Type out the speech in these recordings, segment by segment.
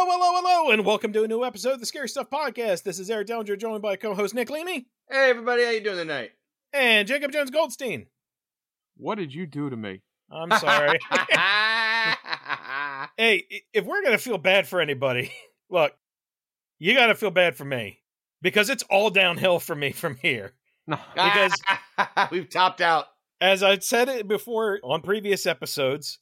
hello, hello, hello, and welcome to a new episode of the Scary Stuff Podcast. This is Eric Dellinger, joined by co-host Nick Leamy Hey everybody, how you doing tonight? and Jacob Jones Goldstein. What did you do to me? I'm sorry. hey, if we're gonna feel bad for anybody, look, you gotta feel bad for me because it's all downhill for me from here. Because- we've topped out. As I said it before on previous episodes,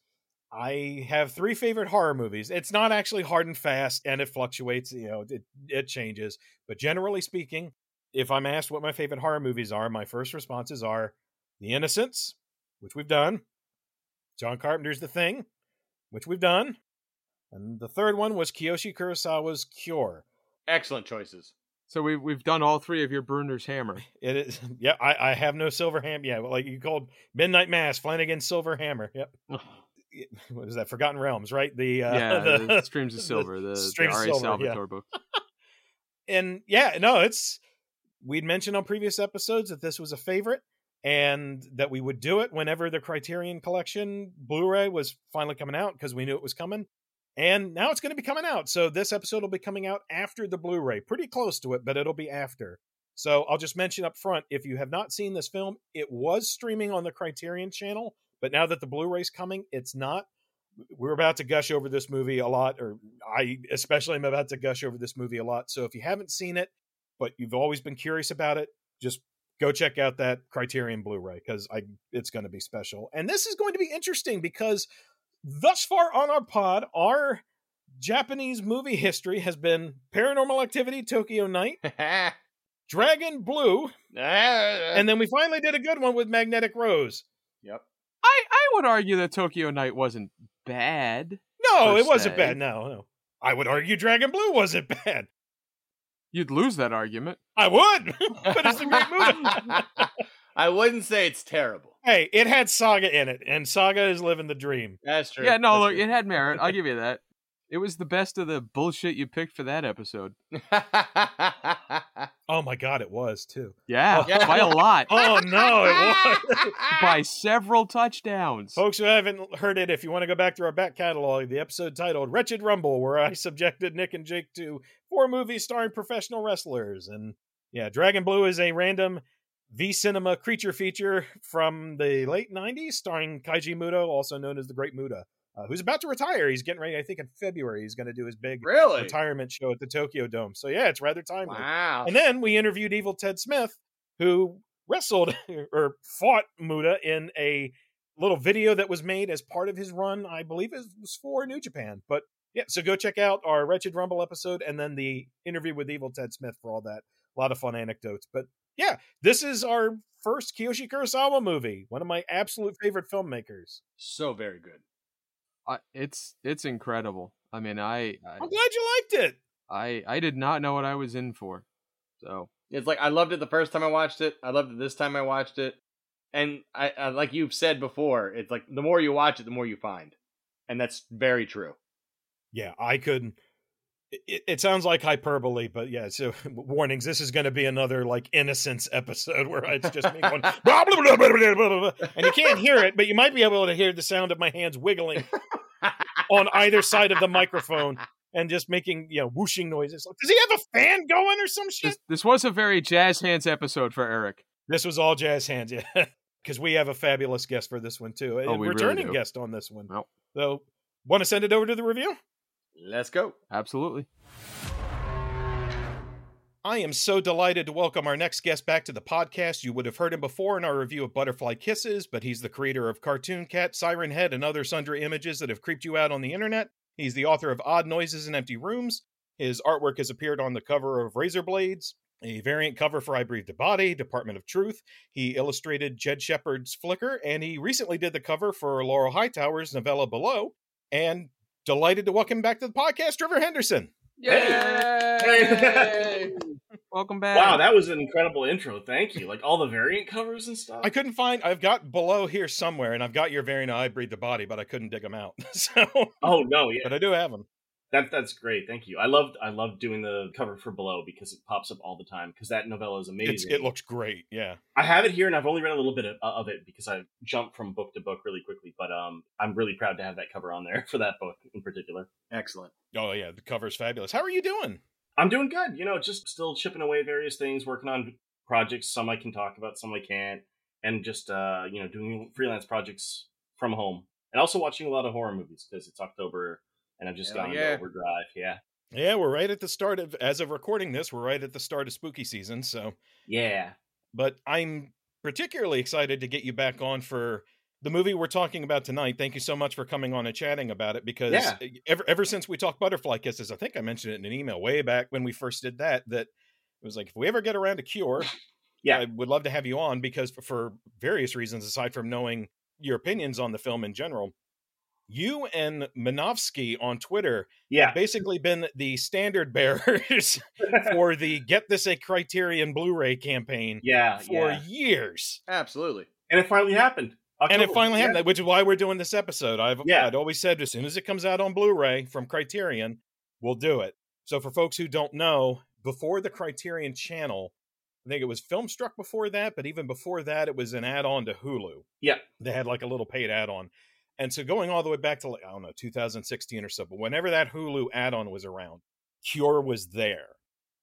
I have three favorite horror movies. It's not actually hard and fast, and it fluctuates. You know, it it changes. But generally speaking, if I'm asked what my favorite horror movies are, my first responses are The Innocents, which we've done, John Carpenter's The Thing, which we've done, and the third one was Kiyoshi Kurosawa's Cure. Excellent choices. So we've we've done all three of your Bruner's hammer. It is, yeah. I, I have no silver hammer. Yeah, like you called Midnight Mass, Flanagan's Silver Hammer. Yep. What is that? Forgotten Realms, right? The uh, yeah, the- the Streams of Silver, the, the Streams of R.A. Silver, yeah. Book. and yeah, no, it's we'd mentioned on previous episodes that this was a favorite and that we would do it whenever the Criterion Collection Blu-ray was finally coming out because we knew it was coming. And now it's going to be coming out. So this episode will be coming out after the Blu-ray, pretty close to it, but it'll be after. So I'll just mention up front if you have not seen this film, it was streaming on the Criterion channel, but now that the Blu-ray's coming, it's not. We're about to gush over this movie a lot, or I especially am about to gush over this movie a lot. So if you haven't seen it, but you've always been curious about it, just go check out that Criterion Blu-ray because I it's going to be special. And this is going to be interesting because thus far on our pod, our Japanese movie history has been Paranormal Activity, Tokyo Night, Dragon Blue, ah. and then we finally did a good one with Magnetic Rose. yep. I I would argue that Tokyo Night wasn't bad. No, Per it wasn't bad. No, no. I would argue Dragon Blue wasn't bad. You'd lose that argument. I would, but it's a great movie. I wouldn't say it's terrible. hey, it had Saga in it, and Saga is living the dream. That's true. Yeah, no, That's look, true. it had merit. I'll give you that. It was the best of the bullshit you picked for that episode. Oh my god, it was too. Yeah, Yeah. by a lot, Oh no, it was. by several touchdowns. Folks who haven't heard it, if you want to go back to our back catalog, the episode titled Wretched Rumble, where I subjected Nick and Jake to four movies starring professional wrestlers. And yeah, Dragon Blue is a random V Cinema creature feature from the late 90s, starring Keiji Muto, also known as the Great Muta, uh, who's about to retire. He's getting ready, I think in February, he's going to do his big really? retirement show at the Tokyo Dome. So yeah, it's rather timely. Wow. And then we interviewed Evil Ted Smith, who wrestled or fought Muta in a little video that was made as part of his run. I believe it was for New Japan. But yeah, so go check out our Wretched Rumble episode and then the interview with Evil Ted Smith for all that. A lot of fun anecdotes. But yeah, this is our first Kiyoshi Kurosawa movie, one of my absolute favorite filmmakers. so very good. I, it's it's incredible. I mean, I, I'm glad you liked it. I I did not know what I was in for. So It's like I loved it the first time I watched it. I loved it this time I watched it. And I, I like you've said before, it's like the more you watch it, the more you find. And that's very true. yeah, I couldn't. It, it sounds like hyperbole, but yeah. So warnings: this is going to be another like innocence episode where it's just me going blah, blah, blah, blah, blah, blah, and you can't hear it, but you might be able to hear the sound of my hands wiggling on either side of the microphone and just making you know whooshing noises. Like, does he have a fan going or some shit? this this was a very jazz hands episode for Eric. This was all jazz hands, yeah. Because we have a fabulous guest for this one too, oh, a Oh, really returning do. guest on this one. So, want to send it over to the review? Let's go. Absolutely. I am so delighted to welcome our next guest back to the podcast. You would have heard him before in our review of Butterfly Kisses, but he's the creator of Cartoon Cat, Siren Head, and other sundry images that have creeped you out on the internet. He's the author of Odd Noises and Empty Rooms. His artwork has appeared on the cover of Razor Blades, a variant cover for I Breathe the Body, Department of Truth. He illustrated Jed Shepard's Flicker, and he recently did the cover for Laurel Hightower's novella Below. And delighted to welcome back to the podcast, Trevor Henderson. Yay! Welcome back. Wow, that was an incredible intro. Thank you. Like all the variant covers and stuff. I couldn't find. I've got below here somewhere, and I've got your variant. of I breathe the body, but I couldn't dig them out. so, oh no, yeah. but I do have them. That that's great. Thank you. I loved I loved doing the cover for Below because it pops up all the time because that novella is amazing. It's, it looks great. Yeah. I have it here and I've only read a little bit of, of it because I jumped from book to book really quickly. But um, I'm really proud to have that cover on there for that book in particular. Excellent. Oh yeah, the cover's fabulous. How are you doing? I'm doing good. You know, just still chipping away various things, working on projects. Some I can talk about, some I can't, and just uh, you know, doing freelance projects from home, and also watching a lot of horror movies because it's October and I've just Hell gone yeah. overdrive. Yeah, Yeah, we're right at the start of as of recording this, we're right at the start of spooky season, so yeah. but I'm particularly excited to get you back on for the movie we're talking about tonight. Thank you so much for coming on and chatting about it because Yeah. ever ever since we talked butterfly kisses, I think I mentioned it in an email way back when we first did that that it was like if we ever get around to cure, Yeah. I would love to have you on because for, for various reasons aside from knowing your opinions on the film in general. You and Minovsky on Twitter Yeah, have basically been the standard bearers for the Get This a Criterion Blu-ray campaign yeah, for yeah. years. Absolutely. And it finally happened. And it October. finally Yeah. happened, which is why we're doing this episode. I've Yeah. I'd always said as soon as it comes out on Blu-ray from Criterion, we'll do it. So for folks who don't know, before the Criterion channel, I think it was Filmstruck before that, but even before that, it was an add-on to Hulu. Yeah. They had like a little paid add-on. And so going all the way back to like, I don't know, 2016 or so, but whenever that Hulu add-on was around, Cure was there.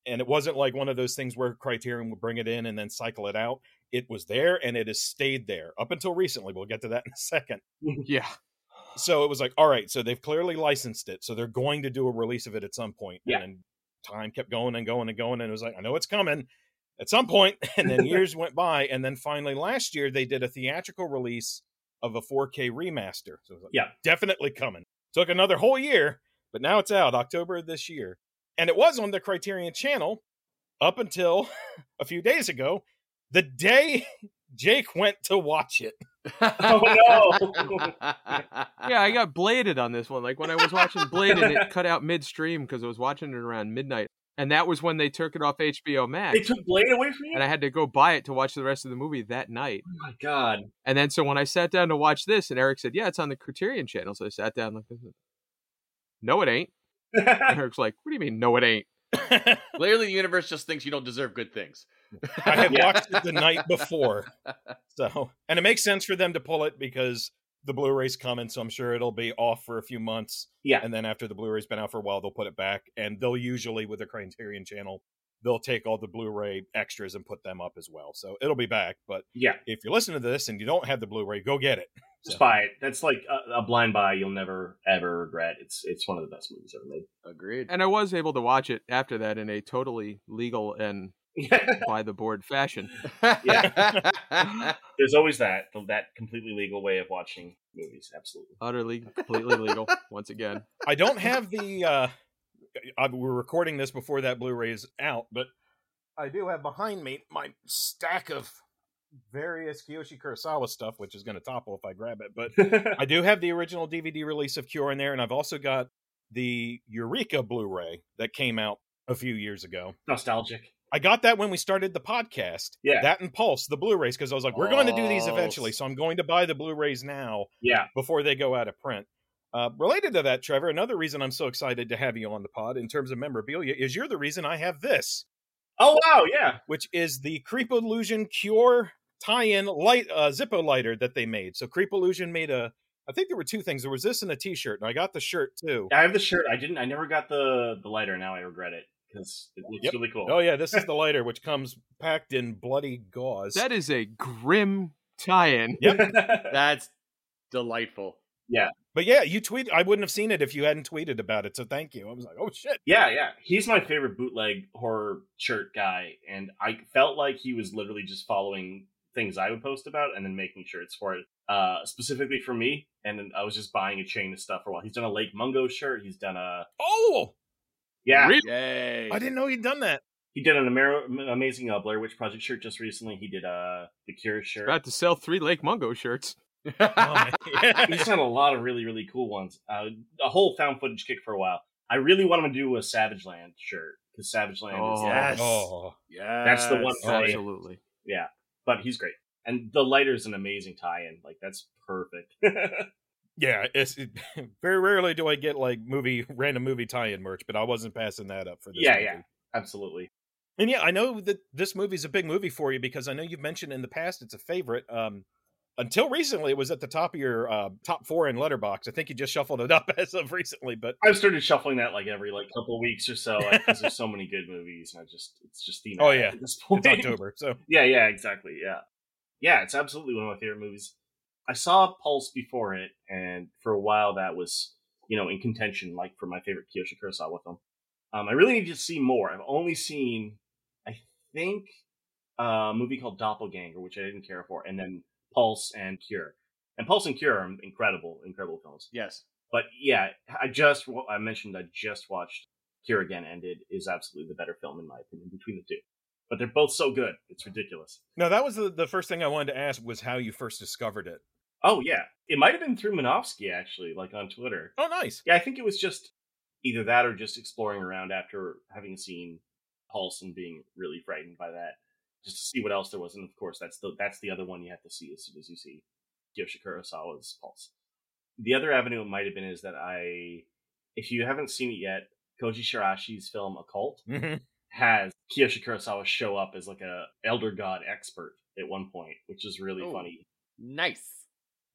And it wasn't like one of those things where Criterion would bring it in and then cycle it out. It was there and it has stayed there up until recently. We'll get to that in a second. Yeah. So it was like, all right, so they've clearly licensed it. So they're going to do a release of it at some point. Yeah. And then time kept going and going and going. And it was like, I know it's coming at some point. And then years went by. And then finally last year, they did a theatrical release of a 4K remaster. So it was like, Yeah. definitely coming. Took another whole year, but now it's out October of this year. And it was on the Criterion channel up until a few days ago, the day Jake went to watch it. Oh no! Yeah, I got bladed on this one. Like when I was watching Bladed, it cut out midstream because I was watching it around midnight. And that was when they took it off HBO Max. they took Blade away from you. and I had to go buy it to watch the rest of the movie that night. oh my god! And then so when I sat down to watch this, and Eric said, "Yeah, it's on the Criterion channel," so I sat down like, "No, it ain't." And Eric's like, "What do you mean, no, it ain't?" Clearly, the universe just thinks you don't deserve good things. I had Yeah. watched it the night before. So, and it makes sense for them to pull it because the Blu-ray's coming, so I'm sure it'll be off for a few months. yeah, And then after the Blu-ray's been out for a while, they'll put it back. And they'll usually, with the Criterion channel, they'll take all the Blu-ray extras and put them up as well. So it'll be back. But yeah. if you're listening to this and you don't have the Blu-ray, go get it. Just buy it. That's like a, a blind buy you'll never ever regret. It's it's one of the best movies ever made. Agreed. And I was able to watch it after that in a totally legal and by the board fashion. Yeah. There's always that that completely legal way of watching movies. Absolutely. Utterly, completely legal. Once again, I don't have the. uh I, We're recording this before that Blu-ray is out, but I do have behind me my stack of various Kiyoshi Kurosawa stuff, which is going to topple if I grab it. But I do have the original DVD release of Cure in there, and I've also got the Eureka Blu-ray that came out a few years ago. Nostalgic. I got that when we started the podcast. Yeah. That and Pulse, the Blu-rays, because I was like, we're going to do these eventually, so I'm going to buy the Blu-rays now Yeah. before they go out of print. Uh, related to that, Trevor, another reason I'm so excited to have you on the pod in terms of memorabilia is you're the reason I have this, Oh wow. Yeah. which is the Creep Illusion Cure tie-in light uh, Zippo lighter that they made. So Creep Illusion made a. I think there were two things. There was this and a T-shirt, and I got the shirt too. I have the shirt. I didn't. I never got the the lighter. Now I regret it because it looks Yep. really cool. Oh yeah, this is the lighter, which comes packed in bloody gauze. that is a grim tie-in. Yep. That's delightful. Yeah, but yeah, you tweet. I wouldn't have seen it if you hadn't tweeted about it. So thank you. I was like, oh shit. Yeah, yeah. He's my favorite bootleg horror shirt guy, and I felt like he was literally just following things I would post about and then making shirts for it, uh, specifically for me. And then I was just buying a chain of stuff for a while. He's done a Lake Mungo shirt. He's done a Oh, yeah. Really? Yay. I didn't know he'd done that. He did an Amer- amazing uh, Blair Witch Project shirt just recently. He did uh the Cure shirt. About to sell three Lake Mungo shirts. Oh, man. He's done a lot of really really cool ones. Uh, a whole found footage kick for a while. I really want him to do a Savage Land shirt because Savage Land is Oh. Yes. Oh, yes. That's the one for me. Absolutely. Yeah. But he's great. And the lighter is an amazing tie-in. Like that's perfect. Yeah, it's it, very rarely do I get like movie random movie tie-in merch, but I wasn't passing that up for this. Yeah, movie. yeah. Absolutely. And yeah, I know that this movie's a big movie for you because I know you've mentioned in the past it's a favorite. Um, until recently, it was at the top of your uh, top four in Letterboxd. I think you just shuffled it up as of recently, but I've started shuffling that like every like couple weeks or so because there's so many good movies, and I just it's just thematic Oh, yeah. at this point. it's October, so Yeah, yeah, exactly. Yeah. Yeah, it's absolutely one of my favorite movies. I saw Pulse before it, and for a while that was, you know, in contention, like for my favorite Kiyoshi Kurosawa film. Um, I really need to see more. I've only seen, I think, a movie called Doppelganger, which I didn't care for, and then Pulse and Cure. And Pulse and Cure are incredible, incredible films. Yes. But yeah, I just, well, I mentioned I just watched Cure again, and it is absolutely the better film, in my opinion, between the two. But they're both so good. It's ridiculous. no, that was the, the first thing I wanted to ask was how you first discovered it. Oh yeah, it might have been through Minovsky actually, like on Twitter. Oh, nice. Yeah, I think it was just either that or just exploring around after having seen Pulse and being really frightened by that, just to see what else there was. And of course, that's the that's the other one you have to see as soon as you see Yoshi Kurosawa's Pulse. The other avenue it might have been is that I, if you haven't seen it yet, Koji Shiraishi's film Occult hmm has Kiyoshi Kurosawa show up as like a elder god expert at one point, which is really Ooh. funny. Nice.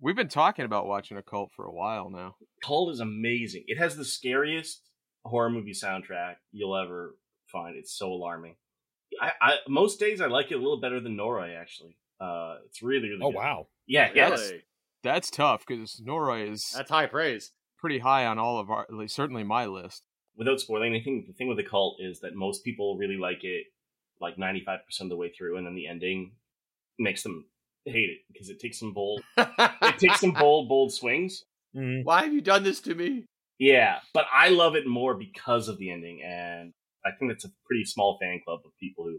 We've been talking about watching Occult for a while now. Cult is amazing. It has the scariest horror movie soundtrack you'll ever find. It's so alarming. I, I most days I like it a little better than Noroi actually. Uh, it's really really. Oh, good. wow. Yeah, yeah. it's- Really? That's tough because Noroi is That's high praise. pretty high on all of our, at least certainly my list. Without spoiling anything, the thing with the cult is that most people really like it, like ninety five percent of the way through, and then the ending makes them hate it because it takes some bold, it takes some bold, bold swings. Mhm. Why have you done this to me? Yeah, but I love it more because of the ending, and I think that's a pretty small fan club of people who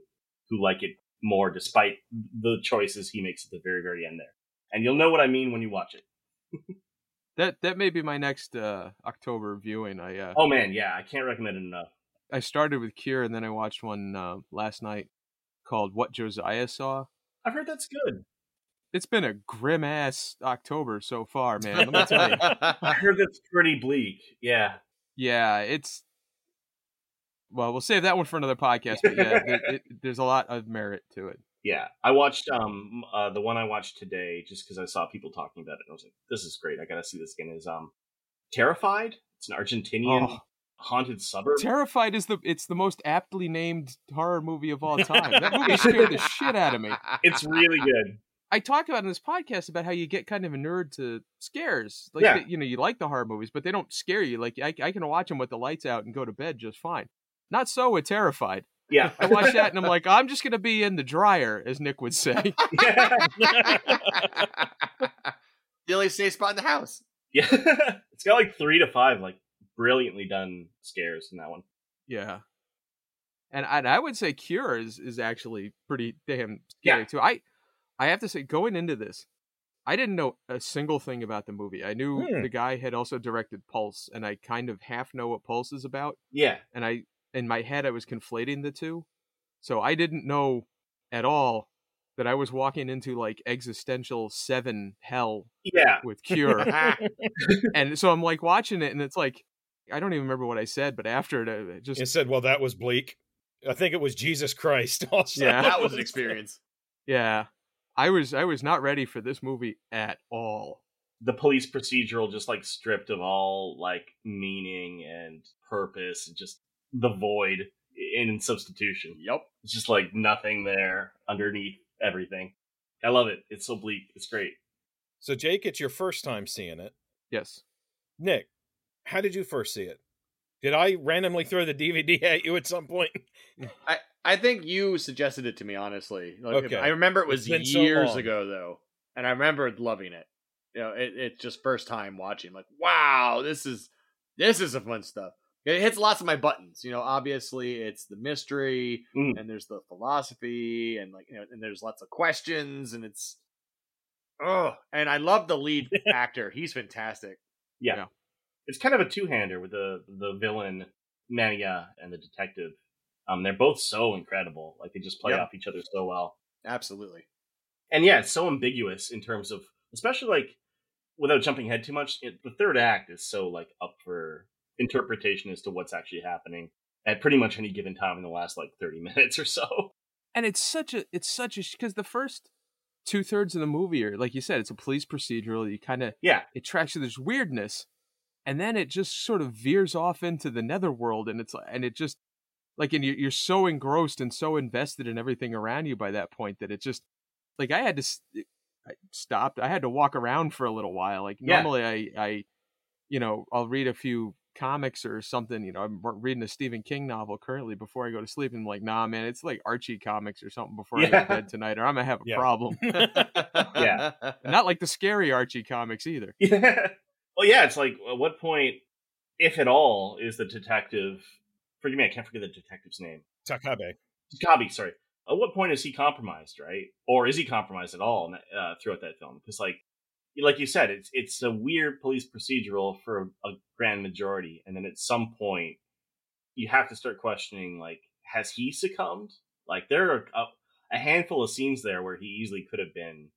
who like it more, despite the choices he makes at the very, very end there. And you'll know what I mean when you watch it. That that may be my next uh, October viewing. I uh, Oh man, yeah, I can't recommend it enough. I started with Cure and then I watched one uh, last night called What Josiah Saw. I've heard that's good. It's been a grim ass October so far, man. Let me tell you. I heard that's pretty bleak. Yeah, Yeah, it's. Well, we'll save that one for another podcast. But yeah, there, it, there's a lot of merit to it. yeah. I watched um uh, the one I watched today just because I saw people talking about it. and I was like, this is great. I gotta see this again. Is um Terrified? It's an Argentinian Oh. haunted suburb. Terrified is the it's the most aptly named horror movie of all time. That movie scared the shit out of me. it's really good. I talk about in this podcast about how you get kind of a nerd to scares. Like Yeah. you know, you like the horror movies, but they don't scare you. Like I, I can watch them with the lights out and go to bed just fine. Not so with Terrified. Yeah. I watch that and I'm like, I'm just gonna be in the dryer, as Nick would say. the only safe spot in the house. Yeah, it's got like three to five like brilliantly done scares in that one. Yeah. And I, and I would say Cure is, is actually pretty damn scary Yeah. too. I I have to say, going into this, I didn't know a single thing about the movie. I knew Hmm. the guy had also directed Pulse, and I kind of half know what Pulse is about. Yeah, And I in my head I was conflating the two. So I didn't know at all that I was walking into like existential seven hell yeah, with Cure. and so I'm like watching it and it's like I don't even remember what I said, but after it, uh, it just It said, well, that was bleak. I think it was Jesus Christ also. Yeah. that was an experience. Yeah. I was I was not ready for this movie at all. the police procedural just like stripped of all like meaning and purpose, and just the void in substitution. Yep. It's just like nothing there underneath everything. I love it. It's so bleak. It's great. So, Jake, it's your first time seeing it. Yes. Nick, how did you first see it? Did I randomly throw the DVD at you at some point? I, I think you suggested it to me, honestly. Like, Okay. I remember it was It's so years ago, though. And I remember loving it. You know, it, it's just first time watching. like, wow, this is this is some fun stuff. It hits lots of my buttons. You know, obviously it's the mystery Mm. and there's the philosophy and like you know, and there's lots of questions and it's oh, and I love the lead actor. He's fantastic. Yeah. Yeah. It's kind of a two hander with the the villain Mamiya and the detective. Um, they're both so incredible. Like they just play Yep. off each other so well. Absolutely. and yeah, it's so ambiguous in terms of, especially like without jumping ahead too much, it, the third act is so like up for interpretation as to what's actually happening at pretty much any given time in the last like 30 minutes or so. And it's such a it's such a because the first two thirds of the movie are like you said, it's a police procedural. You kind of Yeah. it tracks you. There's weirdness, and then it just sort of veers off into the netherworld, and it's and it just like and you're, you're so engrossed and so invested in everything around you by that point that it just like I had to I stopped. I had to walk around for a little while. Like Yeah. normally I I you know I'll read a few comics or something. You know I'm reading a Stephen King novel currently before I go to sleep, and I'm like nah man, it's like Archie comics or something before I go to bed tonight, or I'm gonna have a Yeah. problem. Yeah. Not like the scary Archie comics either. Yeah. Well, yeah, it's like at what point, if at all, is the detective? Forgive me, I can't forget the detective's name. Takabe. Takabe, sorry. At what point is he compromised, right? Or is he compromised at all uh, throughout that film? Because, like, like you said, it's it's a weird police procedural for a grand majority, and then at some point, you have to start questioning, like, has he succumbed? Like, there are a, a handful of scenes there where he easily could have been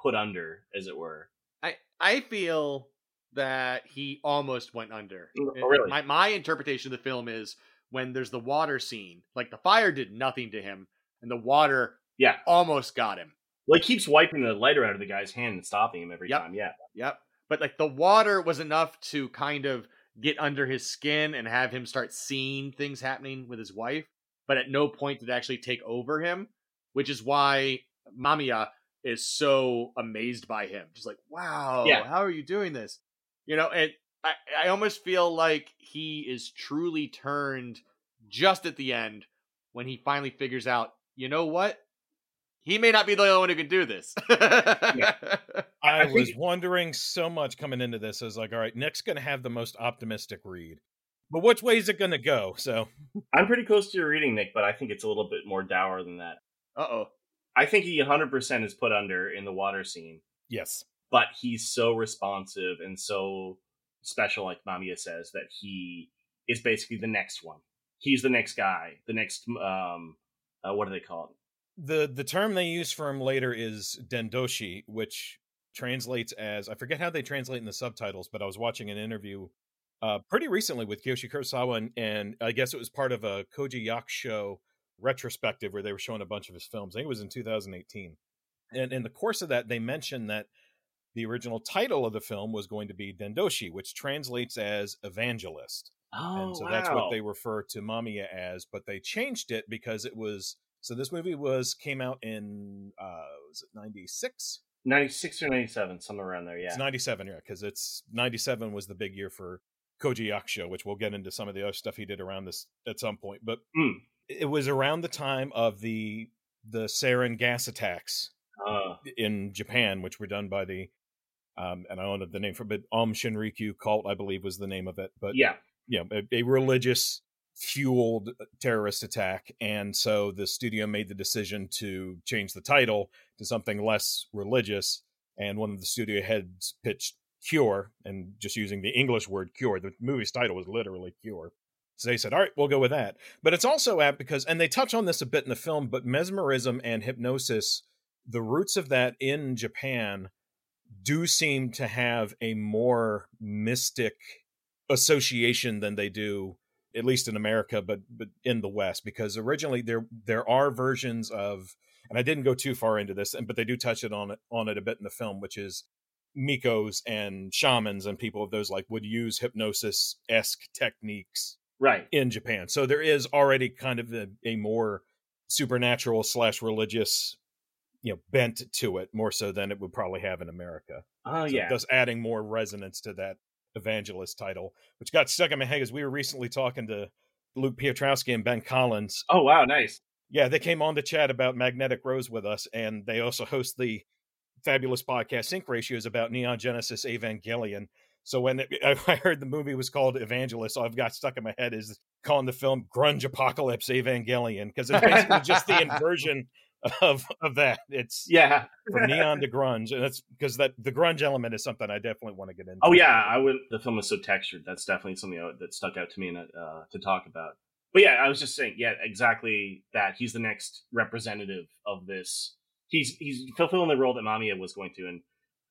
put under, as it were. I I feel that he almost went under. Oh, really? My my interpretation of the film is when there's the water scene, like the fire did nothing to him, and the water Yeah. almost got him. Well, he keeps wiping the lighter out of the guy's hand and stopping him every Yep. time. Yeah. Yep. But like the water was enough to kind of get under his skin and have him start seeing things happening with his wife, but at no point did it actually take over him, which is why Mamiya is so amazed by him. Just like, wow, Yeah. how are you doing this? You know, and I, I almost feel like he is truly turned just at the end when he finally figures out, you know what? He may not be the only one who can do this. I, I think- was wondering so much coming into this. I was like, all right, Nick's going to have the most optimistic read. But which way is it going to go? So, I'm pretty close to your reading, Nick, but I think it's a little bit more dour than that. Uh oh. I think he 100% is put under in the water scene, yes. but he's so responsive and so special, like Mamiya says, that he is basically the next one. He's the next guy, the next, um, uh, what do they call it? The the term they use for him later is dendoshi, which translates as I forget how they translate in the subtitles, but I was watching an interview uh, pretty recently with Kiyoshi Kurosawa, and, and I guess it was part of a Koji Yakusho retrospective where they were showing a bunch of his films. I think it was in 2018. And in the course of that, they mentioned that the original title of the film was going to be Dendoshi, which translates as evangelist. Oh, and so that's what they refer to Mamiya as, but they changed it because it was so this movie was came out in uh was it 96? 96 or 97, somewhere around there, yeah. It's 97, yeah, because it's 97 was the big year for Koji Yakusho, which we'll get into some of the other stuff he did around this at some point. But Mm. it was around the time of the the sarin gas attacks Uh, in Japan, which were done by the um, and I don't know the name for it, but Aum Shinrikyo cult, I believe, was the name of it. But yeah. you know, a, a religious fueled terrorist attack, and so the studio made the decision to change the title to something less religious. And one of the studio heads pitched "Cure," and just using the English word "cure." The movie's title was literally "Cure." So they said, "All right, we'll go with that." But it's also apt because, and they touch on this a bit in the film, but mesmerism and hypnosis, the roots of that in Japan do seem to have a more mystic association than they do at least in America but but in the west because originally there there are versions of and I didn't go too far into this but they do touch it on it on it a bit in the film which is Mikos and shamans and people of those like would use hypnosis esque techniques Right. in Japan. So there is already kind of a, a more supernatural slash religious, you know, bent to it more so than it would probably have in America. Oh, So yeah. thus adding more resonance to that evangelist title, which got stuck in my head as we were recently talking to Luke Piotrowski and Ben Collins. Oh, wow, nice. Yeah, they came on to chat about Magnetic Rose with us, and they also host the fabulous podcast Sync Ratios about Neon Genesis Evangelion. So when it, I heard the movie was called Evangelist, all I've got stuck in my head is calling the film Grunge Apocalypse Evangelion because it's basically just the inversion of of that. It's Yeah. from neon to grunge, and that's because that the grunge element is something I definitely want to get into. Oh yeah, I would. The film is so textured. That's definitely something that- that stuck out to me and uh, to talk about. But yeah, I was just saying, yeah, exactly that. He's the next representative of this. He's he's fulfilling the role that Mamiya was going to, and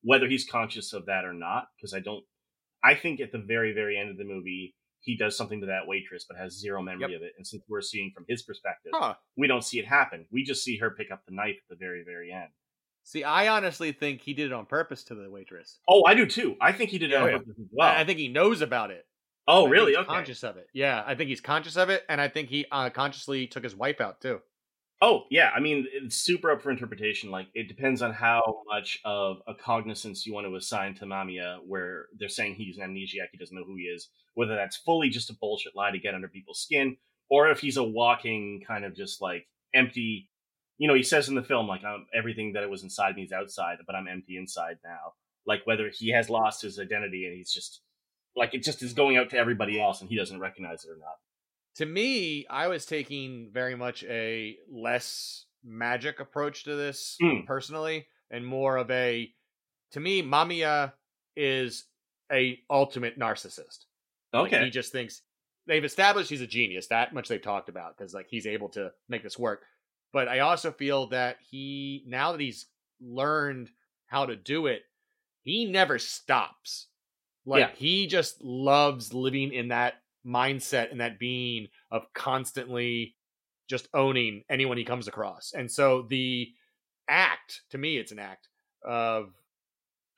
whether he's conscious of that or not. Because I don't. I think at the very very end of the movie, he does something to that waitress, but has zero memory Yep. of it. And since we're seeing from his perspective, Huh. we don't see it happen. We just see her pick up the knife at the very very end. See, I honestly think he did it on purpose to the waitress. Oh, I do too. I think he did it Oh, on yeah. purpose as well. I I think he knows about it. I oh, think really? he's Okay. Conscious of it. Yeah, I think he's conscious of it, and I think he uh, consciously took his wife out too. Oh, yeah. I mean, it's super up for interpretation. Like, it depends on how much of a cognizance you want to assign to Mamiya, where they're saying he's an amnesiac, he doesn't know who he is, whether that's fully just a bullshit lie to get under people's skin, or if he's a walking kind of just like empty. You know, he says in the film, like, um, everything that was inside me is outside, but I'm empty inside now. Like, whether he has lost his identity and he's just, like, it just is going out to everybody else and he doesn't recognize it or not. To me, I was taking very much a less magic approach to this Mm. personally, and more of a. To me, Mamiya is a ultimate narcissist. Like, Okay. he just thinks they've established he's a genius. That much they've talked about because like he's able to make this work. But I also feel that he now that he's learned how to do it, he never stops. Like Yeah. he just loves living in that mindset and that being of constantly just owning anyone he comes across. And so the act, to me, it's an act of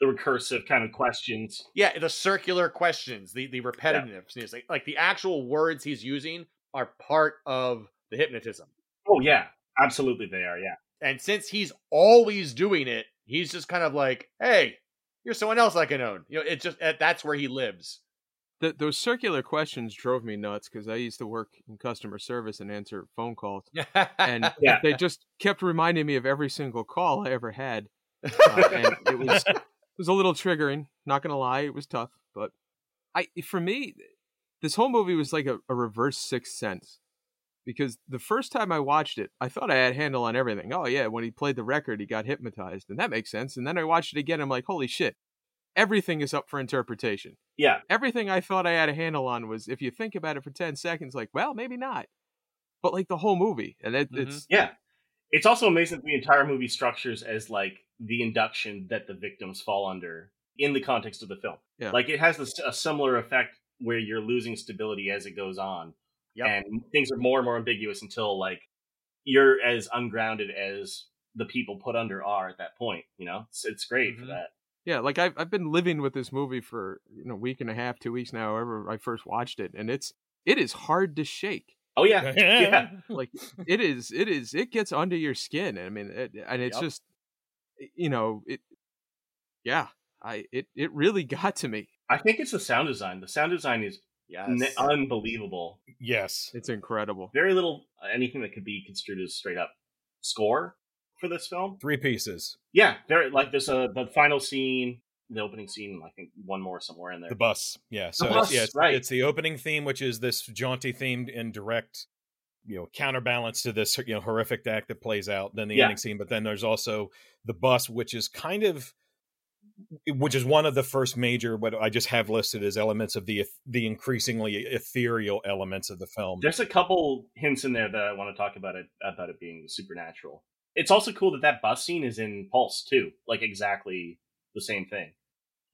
the recursive kind of questions. yeah, the circular questions, the the repetitiveness, like like the actual words he's using are part of the hypnotism. Oh, yeah. Absolutely, they are. Yeah. And since he's always doing it, he's just kind of like, "Hey, you're someone else I can own." You know, it just eh, that's where he lives. Th those circular questions drove me nuts because I used to work in customer service and answer phone calls, and Yeah. they just kept reminding me of every single call I ever had, uh, and it was it was a little triggering. Not gonna lie, it was tough, but I for me, this whole movie was like a, a reverse Sixth Sense because the first time I watched it, I thought I had a handle on everything. Oh yeah, when he played the record, he got hypnotized, and that makes sense. And then I watched it again, I'm like, holy shit, everything is up for interpretation Yeah. everything I thought I had a handle on was if you think about it for 10 seconds, like, well, maybe not. But like the whole movie. And it, Mhm. it's, Yeah. It's also amazing that the entire movie structures as like the induction that the victims fall under in the context of the film. Yeah. Like it has this, a similar effect where you're losing stability as it goes on. Yep. And things are more and more ambiguous until like you're as ungrounded as the people put under are at that point. You know, it's, it's great for Mhm. that. Yeah, like I've, I've been living with this movie for, you know, a week and a half, two weeks now, however I first watched it. And it's, it is hard to shake. Oh yeah, yeah. Like it is, it is, it gets under your skin. I mean, it, and it's Yep. just, you know, it, yeah, I, it, it really got to me. I think it's the sound design. The sound design is Yes. ne- unbelievable. Yes. It's incredible. Very little uh, anything that could be construed as straight up score for this film. Three pieces. Yeah, very like there's a the final scene, the opening scene. I think one more somewhere in there. The bus. Yeah. So bus, it's, yeah, it's, right. it's the opening theme, which is this jaunty themed and direct, you know, counterbalance to this, you know, horrific act that plays out. Then the Yeah. ending scene, but then there's also the bus, which is kind of, which is one of the first major. What I just have listed as elements of the the increasingly ethereal elements of the film. There's a couple hints in there that I want to talk about it about it being supernatural. It's also cool that that bus scene is in Pulse too, like exactly the same thing.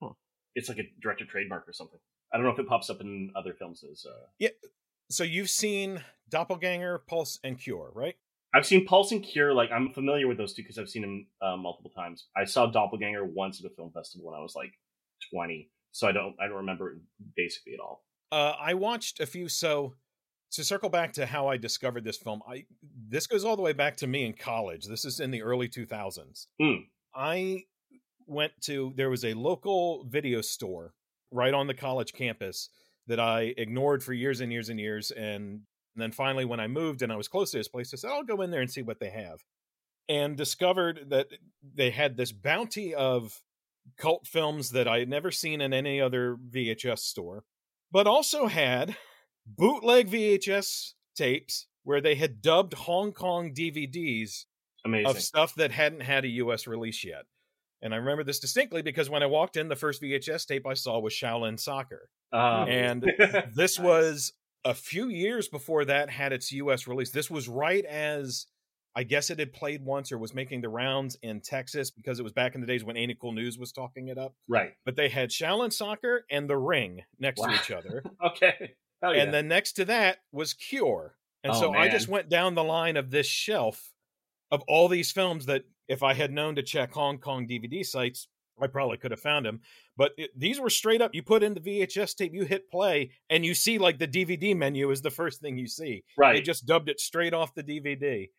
Huh. It's like a director trademark or something. I don't know if it pops up in other films as. Uh... Yeah. So you've seen Doppelganger, Pulse, and Cure, right? I've seen Pulse and Cure. Like I'm familiar with those two because I've seen them uh, multiple times. I saw Doppelganger once at a film festival when I was like 20, so I don't I don't remember it basically at all. Uh, I watched a few. So to circle back to how I discovered this film, I this goes all the way back to me in college. This is in the early 2000s. Hmm. I went to there was a local video store right on the college campus that I ignored for years and years and years, and then finally when I moved and I was close to this place, I said I'll go in there and see what they have, and discovered that they had this bounty of cult films that I had never seen in any other VHS store but also had bootleg VHS tapes where they had dubbed Hong Kong DVDs Amazing. of stuff that hadn't had a US release yet. And I remember this distinctly because when I walked in, the first VHS tape I saw was Shaolin Soccer. Uh, And this was a few years before that had its US release. This was right as I guess it had played once or was making the rounds in Texas because it was back in the days when Ain't It Cool News was talking it up. Right. But they had Shaolin Soccer and The Ring next Wow. to each other. Okay. Yeah. And then next to that was Cure. And Oh, so I just went down the line of this shelf of all these films that if I had known to check Hong Kong DVD sites, I probably could have found them. But it, these were straight up. You put in the VHS tape, you hit play, and you see like the DVD menu is the first thing you see. right. They just dubbed it straight off the DVD.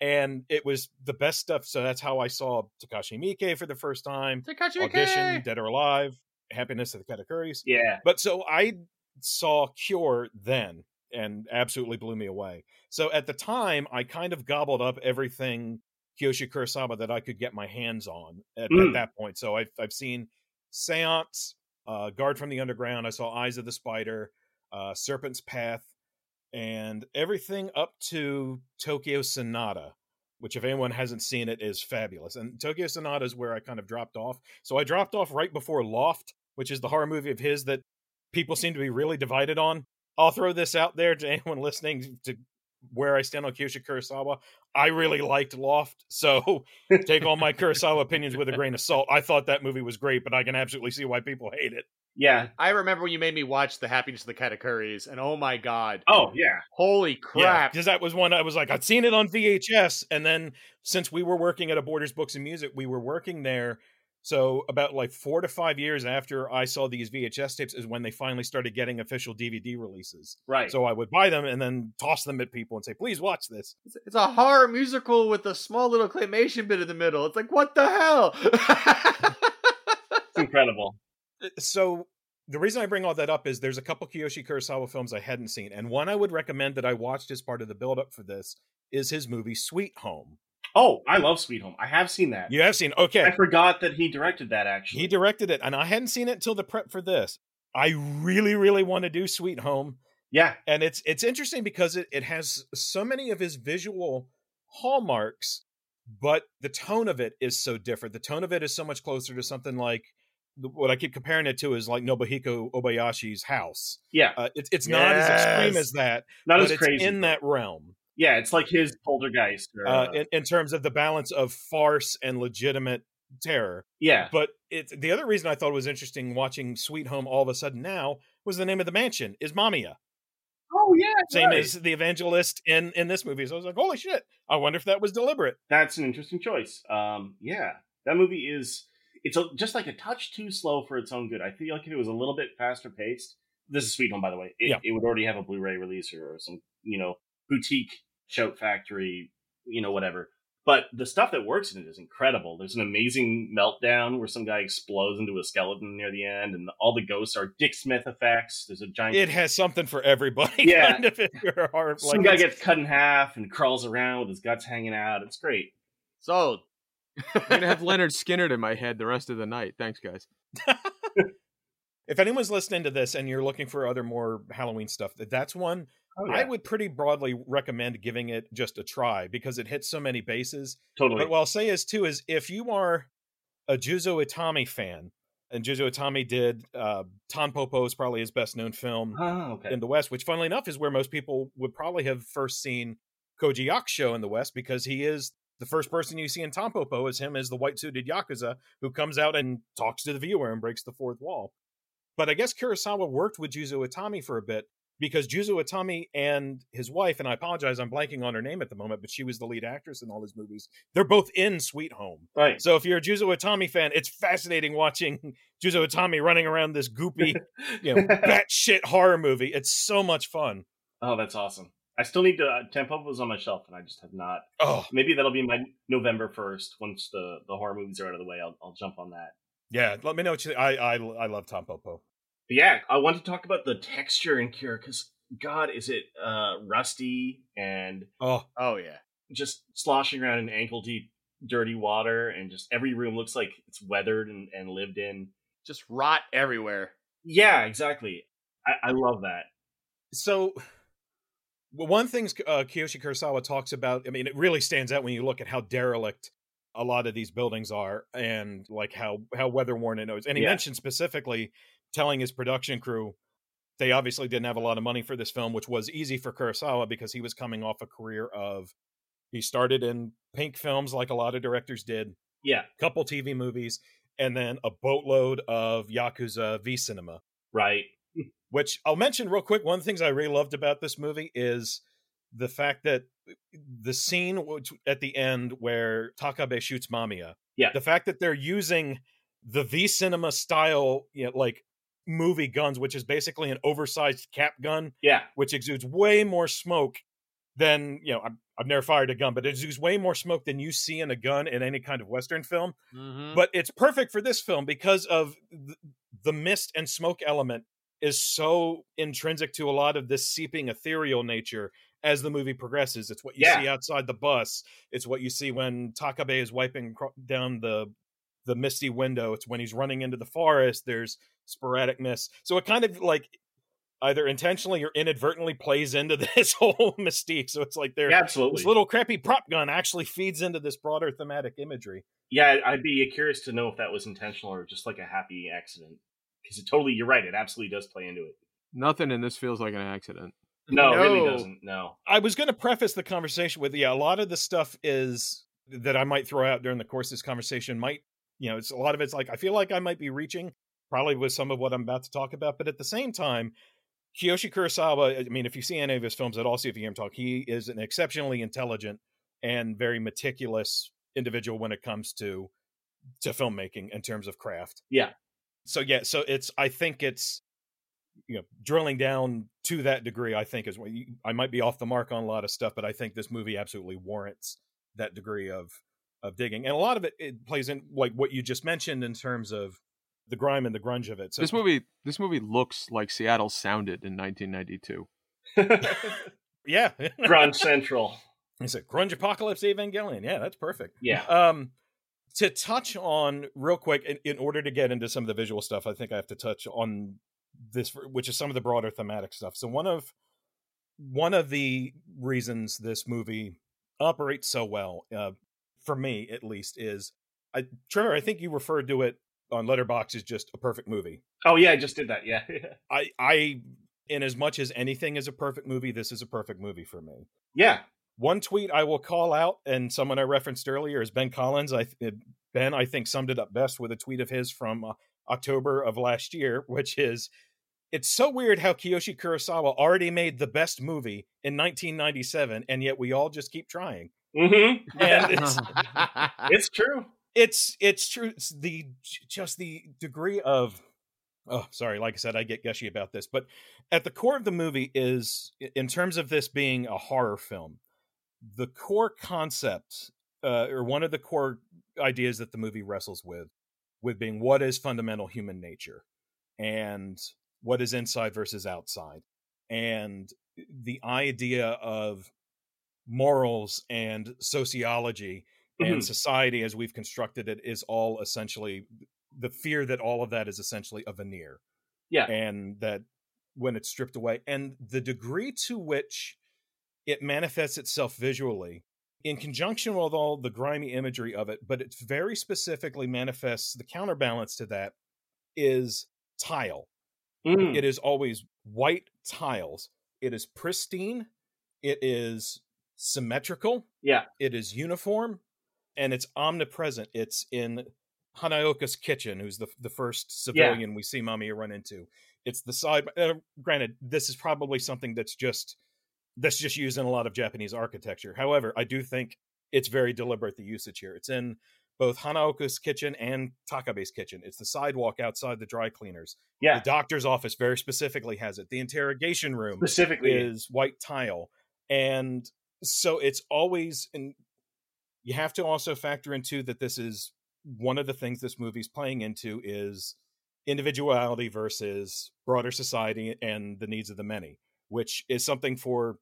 And it was the best stuff. So that's how I saw Takashi Miike for the first time. Takashi Audition, Miike! Dead or Alive, Happiness of the Katakuris. yeah. But so I saw Cure then and absolutely blew me away. So at the time, I kind of gobbled up everything Kiyoshi Kurosawa that I could get my hands on at, at Mm. that point. So I've, I've seen Seance, uh, Guard from the Underground. I saw Eyes of the Spider, uh, Serpent's Path, and everything up to Tokyo Sonata. Which, if anyone hasn't seen it, is fabulous. And Tokyo Sonata is where I kind of dropped off. So I dropped off right before Loft, which is the horror movie of his that people seem to be really divided on. I'll throw this out there to anyone listening to where I stand on Kiyoshi Kurosawa. I really liked Loft, so take all my Kurosawa opinions with a grain of salt. I thought that movie was great, but I can absolutely see why people hate it. Yeah. I remember when you made me watch The Happiness of the Katakuris, and oh my god. Oh, yeah. Holy crap. because that was one I was like, I'd seen it on VHS, and then since we were working at a Borders Books and Music, we were working there. So about like four to five years after I saw these VHS tapes is when they finally started getting official DVD releases. Right. So I would buy them and then toss them at people and say, "Please watch this." It's, it's a horror musical with a small little claymation bit in the middle. It's like, what the hell? it's incredible. Uh, So the reason I bring all that up is there's a couple Kiyoshi Kurosawa films I hadn't seen, and one I would recommend that I watched as part of the build up for this is his movie Sweet Home. Oh, I love Sweet Home. I have seen that. You have seen? Okay, I forgot that he directed that actually. he directed it, and I hadn't seen it until the prep for this. I really, really want to do Sweet Home. yeah. and it's it's interesting because it, it has so many of his visual hallmarks but the tone of it is so different the tone of it is so much closer to something like what i keep comparing it to is like nobuhiko obayashi's house Yeah. uh, it's it's not as extreme as that Not as it's crazy. in that realm yeah, it's like his poltergeist. Or, uh, uh, in, in terms of the balance of farce and legitimate terror yeah. but it's the other reason i thought it was interesting watching sweet home all of a sudden now was the name of the mansion is Mamiya Oh yeah. same as the evangelist in in this movie. So I was like, holy shit! I wonder if that was deliberate. That's an interesting choice. Um, yeah, that movie is it's a, just like a touch too slow for its own good. I feel like if it was a little bit faster paced. This is Sweet Home, by the way. It, Yeah. it would already have a Blu-ray release or, or some, you know, boutique shout factory, you know, whatever. But the stuff that works in it is incredible. There's an amazing meltdown where some guy explodes into a skeleton near the end, and all the ghosts are Dick Smith effects. There's a giant. It has something for everybody. Yeah. kind of, if you're a horror- some like, guy it's- gets cut in half and crawls around with his guts hanging out. It's great. Sold. I'm gonna have Lynyrd Skynyrd in my head the rest of the night. Thanks, guys. If anyone's listening to this and you're looking for other more Halloween stuff, that that's one Oh, I would pretty broadly recommend giving it just a try because it hits so many bases. totally. But what I'll say is too is if you are a Juzo Itami fan, and Juzo Itami did uh, Tanpopo is probably his best known film oh, okay. in the West, which funnily enough is where most people would probably have first seen Koji Yakusho in the West because he is the first person you see in Tampopo is him as the white suited Yakuza who comes out and talks to the viewer and breaks the fourth wall. But I guess Kurosawa worked with Juzo Itami for a bit because Juzo Itami and his wife, and I apologize, I'm blanking on her name at the moment, but she was the lead actress in all his movies. They're both in Sweet Home. right. So if you're a Juzo Itami fan, it's fascinating watching Juzo Itami running around this goopy, you know, batshit horror movie. It's so much fun. oh, that's awesome. I still need to. Uh, Tempo was on my shelf, and I just have not. Oh, Maybe that'll be my November first. Once the the horror movies are out of the way, I'll I'll jump on that. yeah. Let me know what you I I I love Tampopo. But yeah, I want to talk about the texture in Cure because God, is it uh rusty and Oh, Oh yeah. just sloshing around in ankle deep dirty water, and just every room looks like it's weathered and, and lived in. Just rot everywhere. Yeah, exactly. I, I love that. so well, one thing uh, Kiyoshi Kurosawa talks about. I mean, it really stands out when you look at how derelict a lot of these buildings are, and like how how weather worn it is. And he Yeah. mentioned specifically telling his production crew they obviously didn't have a lot of money for this film, which was easy for Kurosawa because he was coming off a career of He started in pink films like a lot of directors did, Yeah, couple TV movies, and then a boatload of Yakuza V cinema. right. Hmm. Which I'll mention real quick. One of the things I really loved about this movie is the fact that uh, the scene at the end where Takabe shoots Mamiya. Yeah. The fact that they're using the V cinema style, you know, like movie guns, which is basically an oversized cap gun, Yeah, which exudes way more smoke than you know. I've, I've never fired a gun, but it exudes way more smoke than you see in a gun in any kind of Western film. Mhm. But it's perfect for this film because of th- the mist and smoke element is so intrinsic to a lot of this seeping ethereal nature as the movie progresses. It's what you Yeah. see outside the bus. It's what you see when Takabe is wiping cro- down the the misty window. It's when he's running into the forest. There's sporadic mist. So it kind of like either intentionally or inadvertently plays into this whole mystique. So it's like there yeah, absolutely. this little crappy prop gun actually feeds into this broader thematic imagery. Yeah, I'd be curious to know if that was intentional or just like a happy accident. Because it totally, you're right. It absolutely does play into it. Nothing in this feels like an accident. No, it really doesn't. No. I was going to preface the conversation with yeah, a lot of the stuff is that I might throw out during the course of this conversation might, you know, it's a lot of it's like I feel like I might be reaching probably with some of what I'm about to talk about, but at the same time, Kiyoshi Kurosawa, I mean, if you see any of his films at all, see if you hear him talk, he is an exceptionally intelligent and very meticulous individual when it comes to to filmmaking in terms of craft. Yeah. So yeah, so it's I think it's you know drilling down to that degree i think is what you, i might be off the mark on a lot of stuff but i think this movie absolutely warrants that degree of of digging and a lot of it it plays in like what you just mentioned in terms of the grime and the grunge of it so This movie, this movie looks like Seattle sounded in 1992. yeah Grunge Central. it's a grunge apocalypse evangelion yeah that's perfect Yeah. um to touch on real quick in, in order to get into some of the visual stuff i think i have to touch on this which is some of the broader thematic stuff so one of one of the reasons this movie operates so well uh, for me at least is i trevor i think you referred to it on Letterboxd as just a perfect movie Oh, yeah, I just did that. Yeah. i i in as much as anything is a perfect movie this is a perfect movie for me yeah. one tweet I will call out, and someone I referenced earlier is Ben Collins. I th- Ben I think summed it up best with a tweet of his from uh, October of last year, which is, "It's so weird how Kiyoshi Kurosawa already made the best movie in 1997, and yet we all just keep trying." Mm-hmm. And it's it's true. it's it's true. It's the just the degree of oh sorry like i said i get gushy about this but at the core of the movie is in terms of this being a horror film the core concept uh, or one of the core ideas that the movie wrestles with with being what is fundamental human nature and what is inside versus outside and the idea of morals and sociology and Mhm. society as we've constructed it is all essentially the fear that all of that is essentially a veneer Yeah. and that when it's stripped away and the degree to which it manifests itself visually in conjunction with all the grimy imagery of it but it very specifically manifests the counterbalance to that is tile Mm. it is always white tiles it is pristine it is symmetrical Yeah. it is uniform and it's omnipresent. It's in Hanaoka's kitchen, who's the the first civilian we see Mamiya run into. It's the side. Uh, granted, this is probably something that's just that's just used in a lot of Japanese architecture. However, I do think it's very deliberate the usage here. It's in both Hanaoka's kitchen and Takabe's kitchen. It's the sidewalk outside the dry cleaners. Yeah. The doctor's office very specifically has it. The interrogation room Specifically. is white tile and so it's always and you have to also factor into that this is one of the things this movie's playing into is individuality versus broader society and the needs of the many which is something for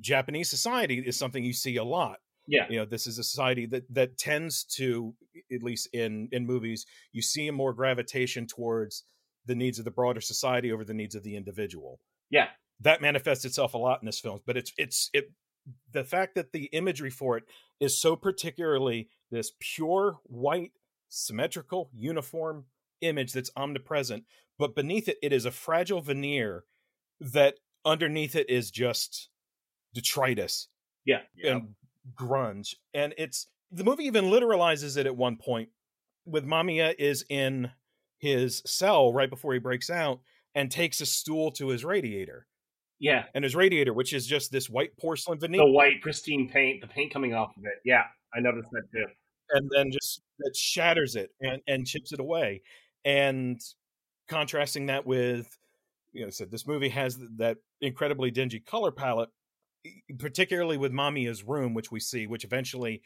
japanese society is something you see a lot Yeah. you know this is a society that that tends to at least in in movies you see a more gravitation towards the needs of the broader society over the needs of the individual Yeah. that manifests itself a lot in this film but it's it's it the fact that the imagery for it is so particularly this pure white symmetrical uniform image that's omnipresent but beneath it it is a fragile veneer that underneath it is just detritus Yeah. and grunge. And it's the movie even literalizes it at one point with Mamiya is in his cell right before he breaks out and takes a stool to his radiator. Yeah. And his radiator, which is just this white porcelain veneer. The white pristine paint, the paint coming off of it. Yeah, I noticed that too. And then just that shatters it and, and chips it away. And contrasting that with, you know, I said this movie has that incredibly dingy color palette, particularly with Mamiya's room, which we see, which eventually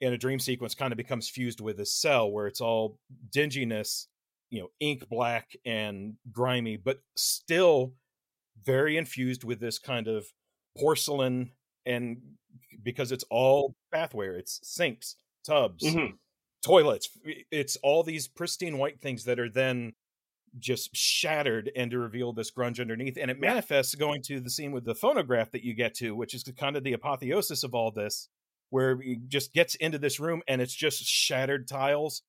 in a dream sequence kind of becomes fused with his cell where it's all dinginess, you know, ink black and grimy, but still very infused with this kind of porcelain and because it's all bathware, it's sinks, tubs, Mhm. toilets. It's all these pristine white things that are then just shattered and to reveal this grunge underneath. And it manifests going to the scene with the phonograph that you get to, which is kind of the apotheosis of all this, where he just gets into this room and it's just shattered tiles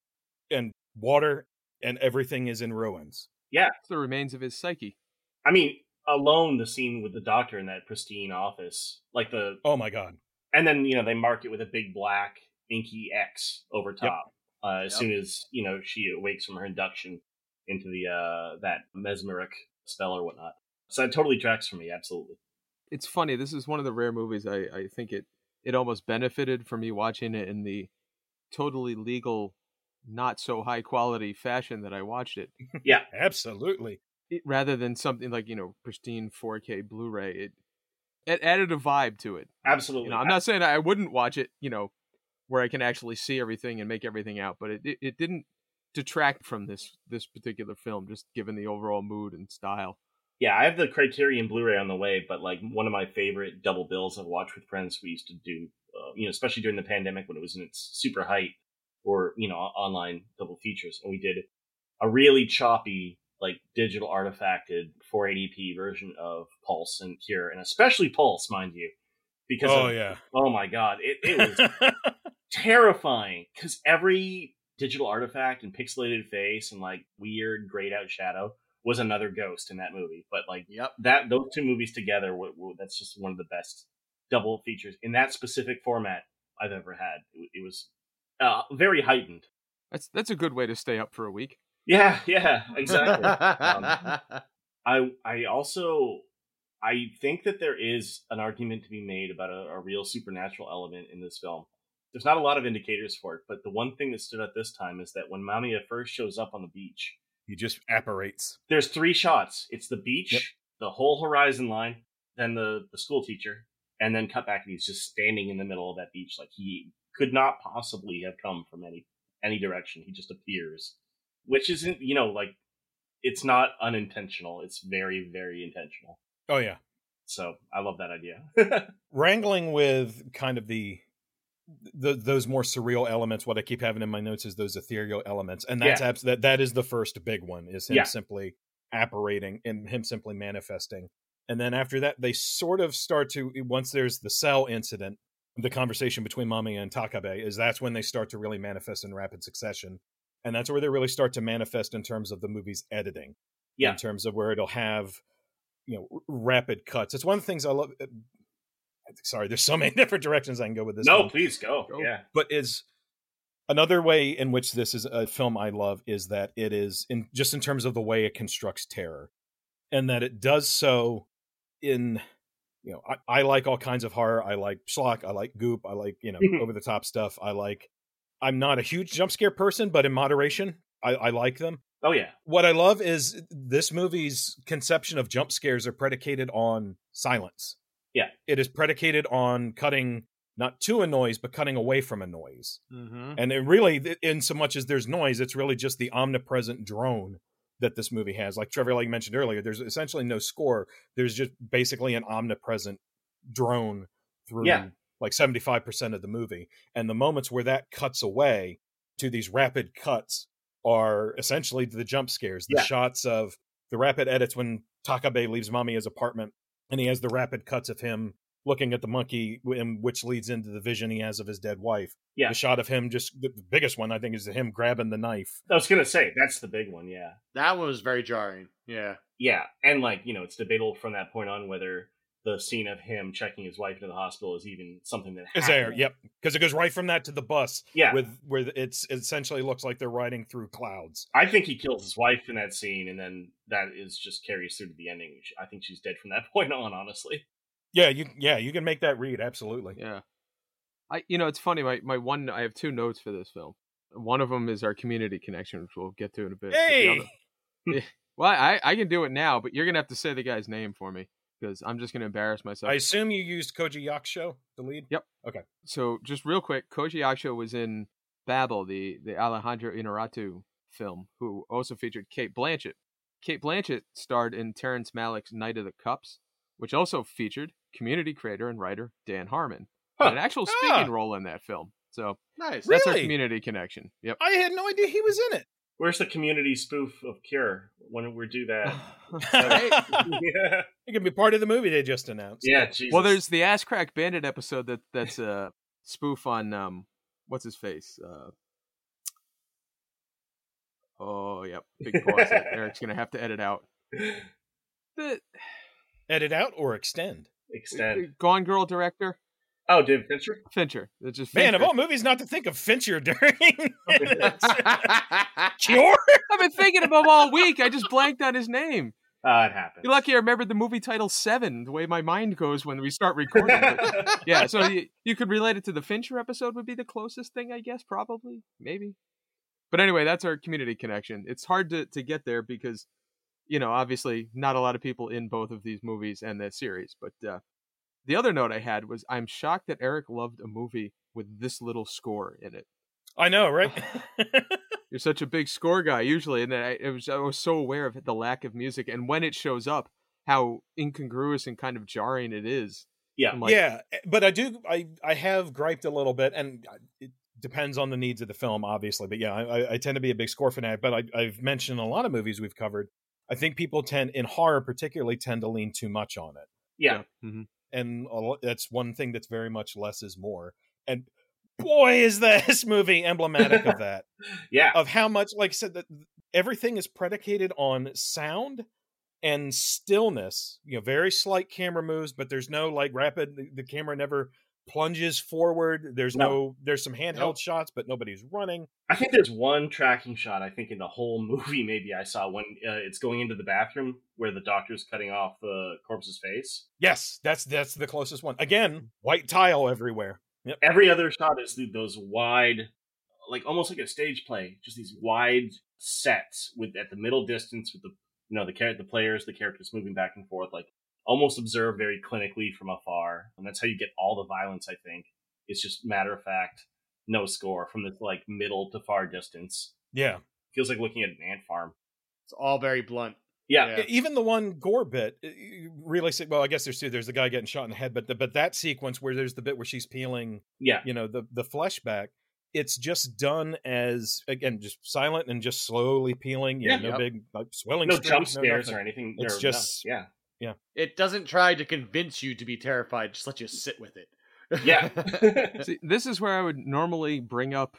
and water and everything is in ruins. It's the remains of his psyche. I mean, alone the scene with the doctor in that pristine office, like the, Oh my god. and then you know they mark it with a big black inky X over top. Uh, as Yep. soon as you know she awakes from her induction into the uh that mesmeric spell or whatnot. So it totally tracks for me, absolutely. It's funny. This is one of the rare movies I, I think it it almost benefited from me watching it in the totally legal, not so high quality fashion that I watched it. Yeah, absolutely. It rather than something like you know pristine 4K Blu-ray. It it added a vibe to it. Absolutely. You know, I'm not saying I wouldn't watch it. You know, where I can actually see everything and make everything out, but it it, it didn't detract from this this particular film, just given the overall mood and style. Yeah, I have the Criterion Blu-ray on the way, but like one of my favorite double bills I've watched with friends we used to do, uh, you know, especially during the pandemic when it was in its super height, or you know, online double features, and we did a really choppy, like digital artifacted 480p version of Pulse and Cure, and especially Pulse, mind you, because Oh of- yeah. oh my god, it, it was terrifying because every digital artifact and pixelated face and like weird grayed out shadow was another ghost in that movie. But like Yep. that, those two movies together, were, were- that's just one of the best double features in that specific format I've ever had. It, it was uh, very heightened. That's that's a good way to stay up for a week. Yeah, yeah, exactly. Um, I I also I think that there is an argument to be made about a, a real supernatural element in this film. There's not a lot of indicators for it, but the one thing that stood out this time is that when Mamiya first shows up on the beach, he just apparates. there's three shots. It's the beach, Yep. the whole horizon line, then the the school teacher, and then cut back and he's just standing in the middle of that beach like he could not possibly have come from any any direction. He just appears. Which isn't, you know, like it's not unintentional. It's very, very intentional. Oh yeah. So I love that idea. wrangling with kind of the, the those more surreal elements what i keep having in my notes is those ethereal elements and that's Yeah. abs- that that is the first big one is him Yeah. simply apparating and him simply manifesting and then after that they sort of start to once there's the cell incident the conversation between Mami and Takabe is that's when they start to really manifest in rapid succession and that's where they really start to manifest in terms of the movie's editing Yeah. in terms of where it'll have you know r- rapid cuts it's one of the things i love uh, sorry there's so many different directions i can go with this no, film. please go. Go. Yeah. but is another way in which this is a film i love is that it is in just in terms of the way it constructs terror and that it does so in you know i, I like all kinds of horror i like schlock i like goop i like you know over the top stuff i like i'm not a huge jump scare person but in moderation I, I like them Oh yeah. what I love is this movie's conception of jump scares are predicated on silence. Yeah. It is predicated on cutting not to a noise, but cutting away from a noise. mm-hmm. And it really, in so much as there's noise, it's really just the omnipresent drone that this movie has. Like Trevor, like you mentioned earlier, there's essentially no score. There's just basically an omnipresent drone through Yeah. Like 75% of the movie. And the moments where that cuts away to these rapid cuts are essentially the jump scares, the Yeah. shots of the rapid edits when Takabe leaves Mamiya's apartment and he has the rapid cuts of him looking at the monkey, which leads into the vision he has of his dead wife. Yeah. The shot of him, just the the biggest one, I think, is him grabbing the knife. I was gonna say that's the big one. Yeah. That one was very jarring. Yeah. Yeah, and like you know, it's debatable from that point on whether the scene of him checking his wife into the hospital is even something that Is there? Yep, because it goes right from that to the bus. Yeah. with where it's it essentially looks like they're riding through clouds. I think he kills his wife in that scene, and then that is just carries through to the ending. I think she's dead from that point on. Honestly, Yeah, you yeah you can make that read absolutely. Yeah. I you know it's funny my my one I have two notes for this film. One of them is our community connection, which we'll get to in a bit. Hey, other- well, I I can do it now, but you're gonna have to say the guy's name for me because I'm just gonna embarrass myself. I assume you used Koji Yakusho the lead. Yep. Okay. So just real quick, Koji Yakusho was in Babel, the the Alejandro Inarritu film, who also featured Cate Blanchett. Cate Blanchett starred in Terrence Malick's Knight of the Cups, which also featured community creator and writer Dan Harmon. Huh. An actual speaking Ah. role in that film. So nice. that's our community connection. Yep. I had no idea he was in it. Where's the community spoof of Cure? When we do that? it yeah, can be part of the movie they just announced. yeah. Jesus. well, there's the Ass Crack Bandit episode that that's a spoof on um what's his face? Uh, oh, yep. Big pause. Eric's gonna have to edit out. The edit out or extend. extend. Gone Girl director Oh, David Fincher. Fincher. It's just Man, of all movies not to think of Fincher during Cure. I've been thinking of him all week. I just blanked on his name. Uh, it happens. You're lucky I remembered the movie title Seven. The way my mind goes when we start recording. But yeah, so you, you could relate it to the Fincher episode. Would be the closest thing, I guess. Probably, maybe. But anyway, that's our community connection. It's hard to to get there because, you know, obviously not a lot of people in both of these movies and that series. But uh, the other note I had was I'm shocked that Eric loved a movie with this little score in it. I know, right? You're such a big score guy usually, and then I, it was I was so aware of the lack of music, and when it shows up, how incongruous and kind of jarring it is. Yeah. Like, yeah, eh, but I do. I I have griped a little bit, and it depends on the needs of the film, obviously. But yeah, I, I tend to be a big score fanatic. But I, I've mentioned a lot of movies we've covered. I think people tend, in horror particularly, tend to lean too much on it, Yeah. mhm. And that's one thing that's very much less is more. And boy, is this movie emblematic of that. Yeah. of how much like I said that everything is predicated on sound and stillness you know very slight camera moves but there's no like rapid the, the camera never plunges forward there's no, No. there's some handheld Nope. shots but nobody's running I think there's one tracking shot. I think in the whole movie, maybe I saw when uh, it's going into the bathroom where the doctor's cutting off the corpse's face. yes that's that's the closest one again white tile everywhere yep Every other shot is th- those wide, like almost like a stage play, just these wide sets with at the middle distance with the you know the the players, the characters moving back and forth, like almost observed very clinically from afar, and that's how you get all the violence. I think it's just matter of fact, no score from this like middle to far distance. yeah Feels like looking at an ant farm. It's all very blunt. Yeah, Yeah. even the one gore bit uh, really well i guess there's two there's the guy getting shot in the head but the, but that sequence where there's the bit where she's peeling yeah. you know the the flesh back it's just done as again just silent and just slowly peeling you Yeah. know, no Yep. big like, swelling No streaks, jump scares nothing. or anything. It's or- no. just- yeah, It doesn't try to convince you to be terrified. Just let you sit with it. yeah. See, this is where I would normally bring up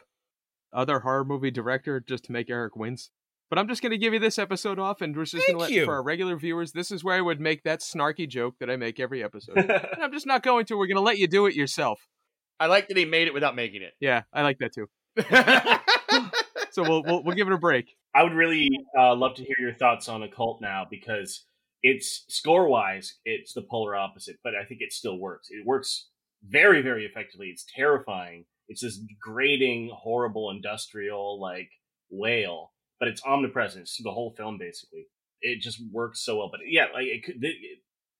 other horror movie director just to make Eric wince. But I'm just going to give you this episode off, and we're just going to let you. for our regular viewers. This is where I would make that snarky joke that I make every episode. I'm just not going to. We're going to let you do it yourself. I like that he made it without making it. Yeah, I like that too. So we'll we'll, we'll give it a break. I would really uh, love to hear your thoughts on Occult now because it's score wise, it's the polar opposite, but I think it still works. It works very, very effectively. It's terrifying. It's this grating, horrible, industrial like wail, but it's omnipresent. It's the whole film basically. It just works so well. But yeah, like it could. It,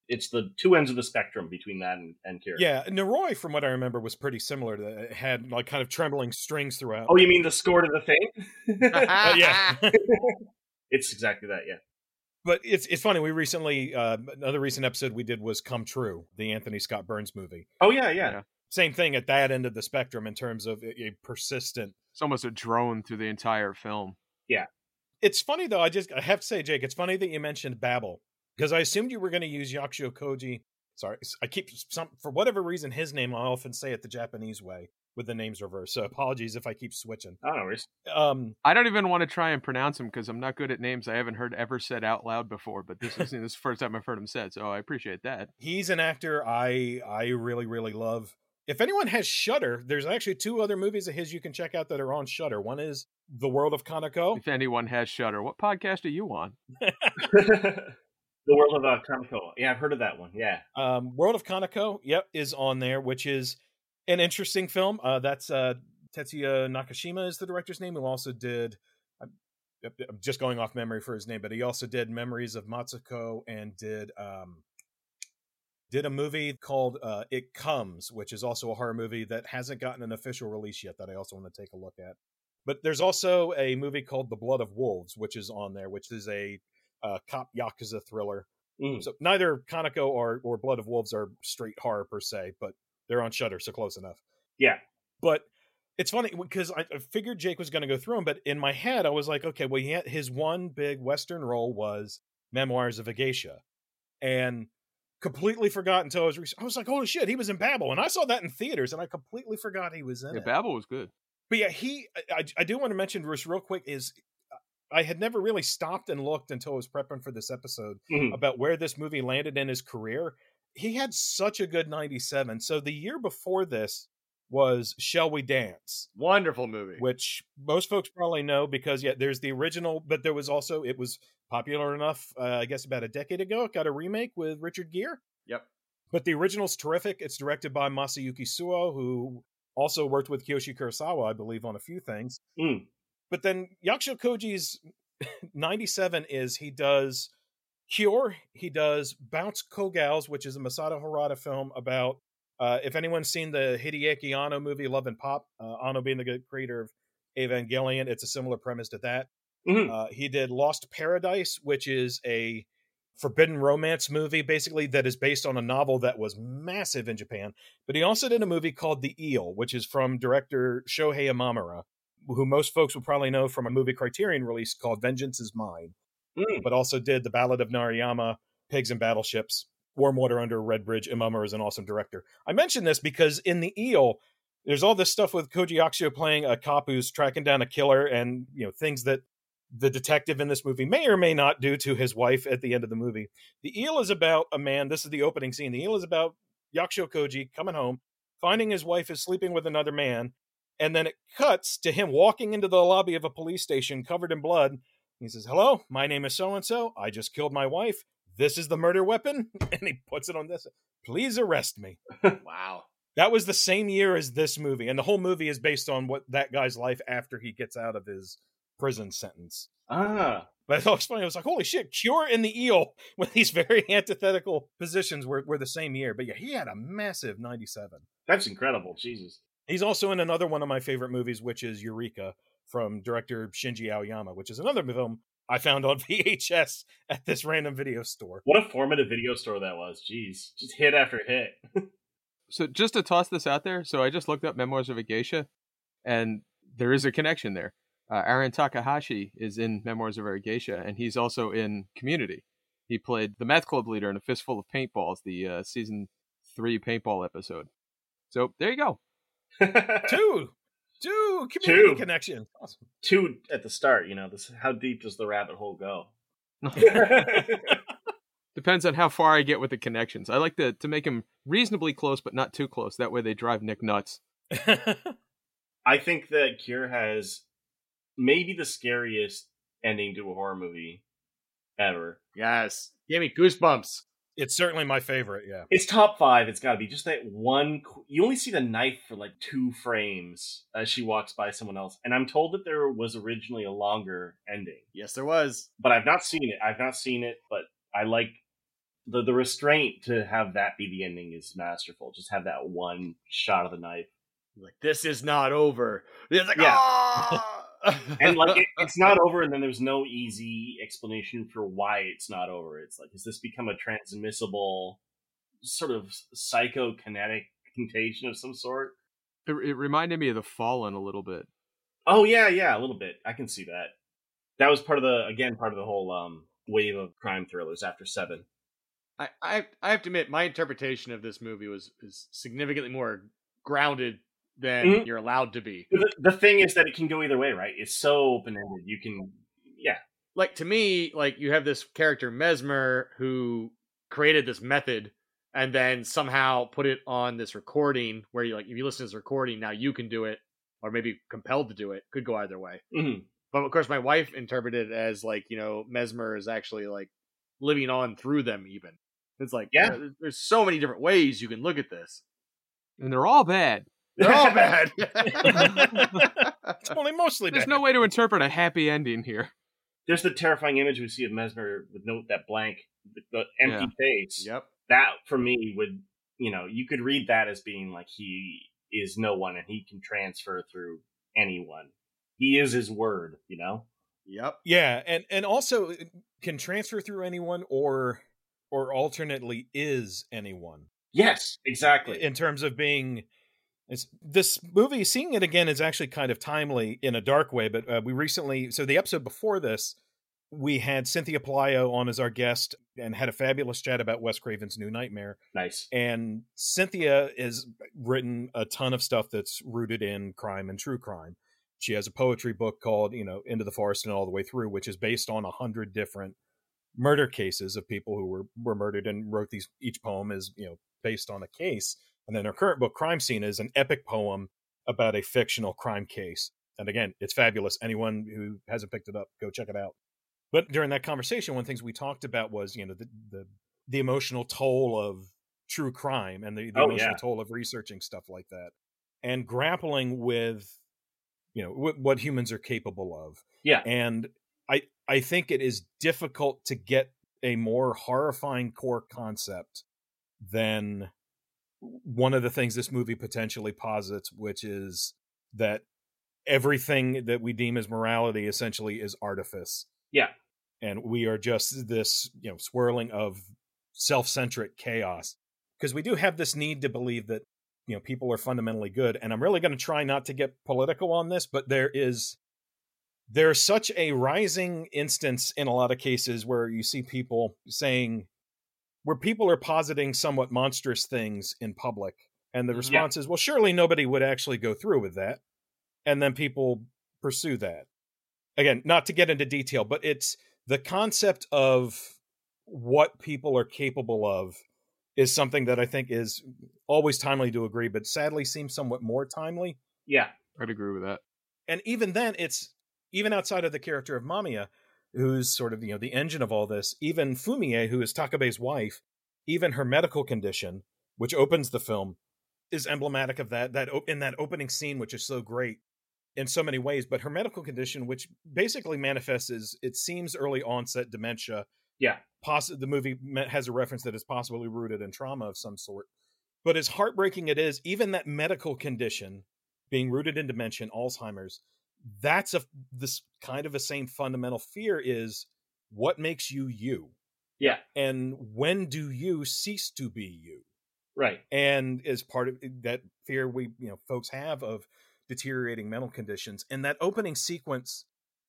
it's the two ends of the spectrum between that and, and Kira. yeah Noroi, from what i remember was pretty similar to that it had like kind of trembling strings throughout Oh, you mean the score to the thing? Uh, yeah it's exactly that. Yeah. But it's it's funny we recently uh another recent episode we did was come true the anthony scott burns movie Oh yeah, yeah. Yeah. same thing at that end of the spectrum in terms of a, a persistent It's almost a drone through the entire film. Yeah. It's funny though. I just I have to say, Jake, it's funny that you mentioned Babel because I assumed you were going to use Yakusho Koji. Sorry, I keep some for whatever reason his name. I often say it the Japanese way. With the names reversed. So apologies if I keep switching. Oh, no worries. Um, I don't even want to try and pronounce him because I'm not good at names I haven't heard ever said out loud before. But this is, this is the first time I've heard him said, so I appreciate that. he's an actor I I really really love. If anyone has Shutter, there's actually two other movies of his you can check out that are on Shutter. One is The World of Kaneko. If anyone has Shutter, what podcast are you on? the World of uh, Kaneko. Yeah, I've heard of that one. Yeah. Um, World of Kaneko, yep, is on there, which is an interesting film. Uh, that's uh, Tetsuya Nakashima is the director's name, who also did. I'm I'm just going off memory for his name, but he also did Memories of Matsuko and did um, did a movie called uh, It Comes, which is also a horror movie that hasn't gotten an official release yet. That I also want to take a look at. But there's also a movie called The Blood of Wolves, which is on there, which is a uh, cop yakuza thriller. Mm. So neither Kaneko or or Blood of Wolves are straight horror per se, but they're on Shutter, so close enough. Yeah. But it's funny because I I figured Jake was going to go through them, but in my head I was like, okay, well, he had, his one big Western role was Memoirs of a Geisha, and completely forgot until I was re- I was like, holy shit, he was in Babel, and I saw that in theaters, and I completely forgot he was in Yeah, it. Babel was good. But yeah, he. I, I- I do want to mention Bruce real quick. Is I had never really stopped and looked until I was prepping for this episode Mhm. about where this movie landed in his career. He had such a good '97. So the year before this was Shall We Dance, Wonderful movie. which most folks probably know because yeah, there's the original, but there was also it was popular enough. Uh, I guess about a decade ago, it got a remake with Richard Gere. Yep. But the original's terrific. It's directed by Masayuki Suo, who also worked with Kiyoshi Kurosawa, I believe, on a few things. Mm. But then Yakusho Koji's 97 is he does Cure, he does Bounce Kogals, which is a Masato Harada film about uh, if anyone's seen the Hideaki Anno movie Love and Pop, uh, Anno being the creator of Evangelion, it's a similar premise to that. Mhm. Uh, he did Lost Paradise, which is a forbidden romance movie, basically that is based on a novel that was massive in Japan. But he also did a movie called The Eel, which is from director Shohei Imamura, who most folks will probably know from a movie Criterion release called Vengeance Is Mine, Mm. but also did The Ballad of Narayama, Pigs and Battleships, Warm Water Under Red Bridge. Imamura is an awesome director. I mention this because in The Eel, there's all this stuff with Koji Yakusho playing a cop who's tracking down a killer and, you know, things that the detective in this movie may or may not do to his wife at the end of the movie. The Eel is about a man. This is the opening scene. The Eel is about Yakusho Koji coming home, finding his wife is sleeping with another man, and then it cuts to him walking into the lobby of a police station covered in blood. He says, "Hello, my name is so and so. I just killed my wife. This is the murder weapon." And he puts it on this. Please arrest me. wow. That was the same year as this movie, and the whole movie is based on what that guy's life after he gets out of his prison sentence. Ah. But I thought it was funny. I was like, holy shit, Cure and the Eel with these very antithetical positions were, were the same year. But yeah, he had a massive 97. That's incredible. Jesus. He's also in another one of my favorite movies, which is Eureka from director Shinji Aoyama, which is another film I found on VHS at this random video store. What a formative video store that was. Jeez. Just hit after hit. So just to toss this out there, so I just looked up Memoirs of a Geisha, and there is a connection there. Uh, Aaron Takahashi is in Memoirs of a Geisha, and he's also in Community. He played the math club leader in A Fistful of Paintballs, the uh, season three paintball episode. So there you go. Two! Two! Community Two. connection. Awesome. Two at the start, you know, this how deep does the rabbit hole go? Depends on how far I get with the connections. I like to to make them reasonably close, but not too close. That way they drive Nick nuts. I think that Cure has maybe the scariest ending to a horror movie ever. Yes. Gave me goosebumps. It's certainly my favorite, yeah. It's top five. It's got to be just that one. You only see the knife for like two frames as she walks by someone else, and I'm told that there was originally a longer ending, Yes, there was. but I've not seen it. I've not seen it, but I like the the restraint to have that be the ending is masterful. Just have that one shot of the knife, Like, this is not over. It's like, Yeah. "Ah!" And like it, it's not over, and then there's no easy explanation for why it's not over. It's like has this become a transmissible sort of psychokinetic contagion of some sort? It, it reminded me of The Fallen a little bit. Oh yeah, yeah, a little bit. I can see that. That was part of the again part of the whole um wave of crime thrillers after Seven. I, I I have to admit, my interpretation of this movie was is significantly more grounded then Mhm. you're allowed to be. The, the thing is that it can go either way, right? It's so open ended. You can, yeah, Like to me, like you have this character Mesmer who created this method and then somehow put it on this recording where you like if you listen to this recording, now you can do it, or maybe compelled to do it. Could go either way. hmm But of course, my wife interpreted it as like you know Mesmer is actually like living on through them. Even it's like Yeah. uh, there's so many different ways you can look at this. And they're all bad. They're all bad. It's only mostly There's bad. no way to interpret a happy ending here. There's the terrifying image we see of Mesmer with no that blank, the, the empty face. yep. That for me would, you know, you could read that as being like he is no one and he can transfer through anyone. He is his word, you know. Yep. Yeah, and and also uh, can transfer through anyone or or alternately is anyone Yes, exactly. in terms of being it's, this movie seeing it again is actually kind of timely in a dark way but uh, we recently so the episode before this we had cynthia Pelayo on as our guest and had a fabulous chat about wes craven's new nightmare. Nice. and cynthia has written a ton of stuff that's rooted in crime and true crime. She has a poetry book called you know into the forest and all the way through which is based on a hundred different murder cases of people who were were murdered and wrote these each poem is you know based on a case and then her current book crime scene is an epic poem about a fictional crime case and again it's fabulous anyone who hasn't picked it up go check it out but during that conversation one of the things we talked about was you know the the, the emotional toll of true crime and the, the Oh, emotional yeah. toll of researching stuff like that and grappling with you know wh- what humans are capable of Yeah. and i i think it is difficult to get a more horrifying core concept than one of the things this movie potentially posits which is that everything that we deem as morality essentially is artifice Yeah. and we are just this you know swirling of self-centric chaos because we do have this need to believe that you know people are fundamentally good and i'm really going to try not to get political on this but there is there's such a rising instance in a lot of cases where you see people saying where people are positing somewhat monstrous things in public and the Mhm. response is well surely nobody would actually go through with that and then people pursue that again not to get into detail but it's the concept of what people are capable of is something that i think is always timely to agree but sadly seems somewhat more timely Yeah. I'd agree with that. and even then it's even outside of the character of Mamiya, who's sort of you know the engine of all this, even Fumie, who is Takabe's wife, even her medical condition, which opens the film, is emblematic of that. That in that opening scene, which is so great in so many ways, but her medical condition, which basically manifests as it seems early onset dementia. Yeah. Poss- the movie has a reference that is possibly rooted in trauma of some sort. But as heartbreaking it is, even that medical condition being rooted in dementia, Alzheimer's, that's a this kind of a same fundamental fear is what makes you you Yeah. and when do you cease to be you Right. and as part of eh, that fear we you know folks have of deteriorating mental conditions and that opening sequence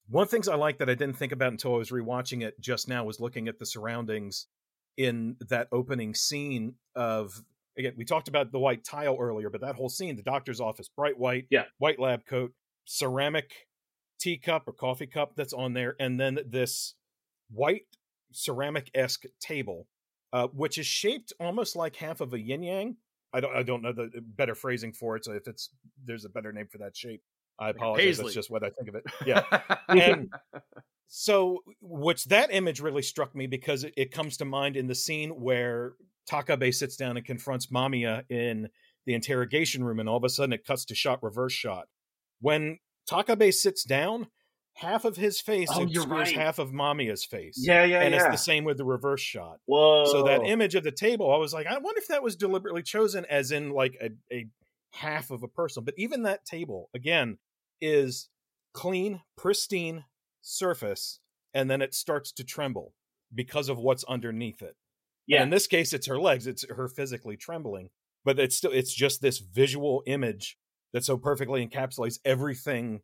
one of the things i like that i didn't think about until i was rewatching it just now was looking at the surroundings in that opening scene of again we talked about the white tile earlier but that whole scene the doctor's office bright white Yeah. white lab coat ceramic teacup or coffee cup that's on there and then this white ceramic-esque table uh, which is shaped almost like half of a yin yang I don't I don't know the better phrasing for it. So if it's there's a better name for that shape, I apologize. paisley. That's just what I think of it. Yeah. and so which that image really struck me because it, it comes to mind in the scene where Takabe sits down and confronts Mamiya in the interrogation room, and all of a sudden it cuts to shot reverse shot. When Takabe sits down, half of his face Oh, obscures right. half of Mamiya's face. Yeah, yeah, and yeah. it's the same with the reverse shot. Whoa. So that image of the table, I was like, I wonder if that was deliberately chosen as in like a, a half of a person. But even that table, again, is clean, pristine surface, and then it starts to tremble because of what's underneath it. yeah. And in this case, it's her legs, it's her physically trembling. But it's still it's just this visual image that so perfectly encapsulates everything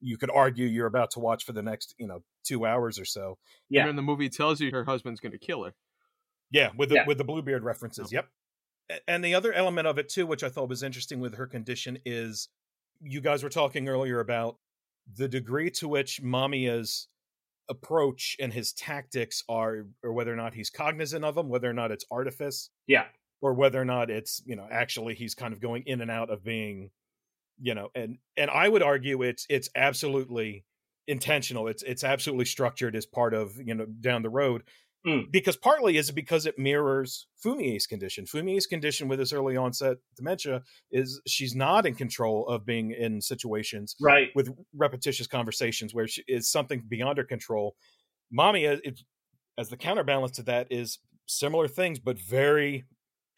you could argue you're about to watch for the next, you know, two hours or so. Yeah. And then the movie tells you her husband's going to kill her. Yeah, with the Yeah. with the Bluebeard references. Yep. And the other element of it too, which I thought was interesting with her condition, is you guys were talking earlier about the degree to which Mamiya's approach and his tactics are, or whether or not he's cognizant of them, whether or not it's artifice, Yeah. or whether or not it's you know actually he's kind of going in and out of being, you know, and and I would argue it's it's absolutely intentional. It's it's absolutely structured as part of you know down the road Mm. because partly is because it mirrors Fumie's condition. Fumie's condition with this early onset dementia is she's not in control of being in situations Right. with repetitious conversations where she is something beyond her control. Mommy, it, as the counterbalance to that, is similar things, but very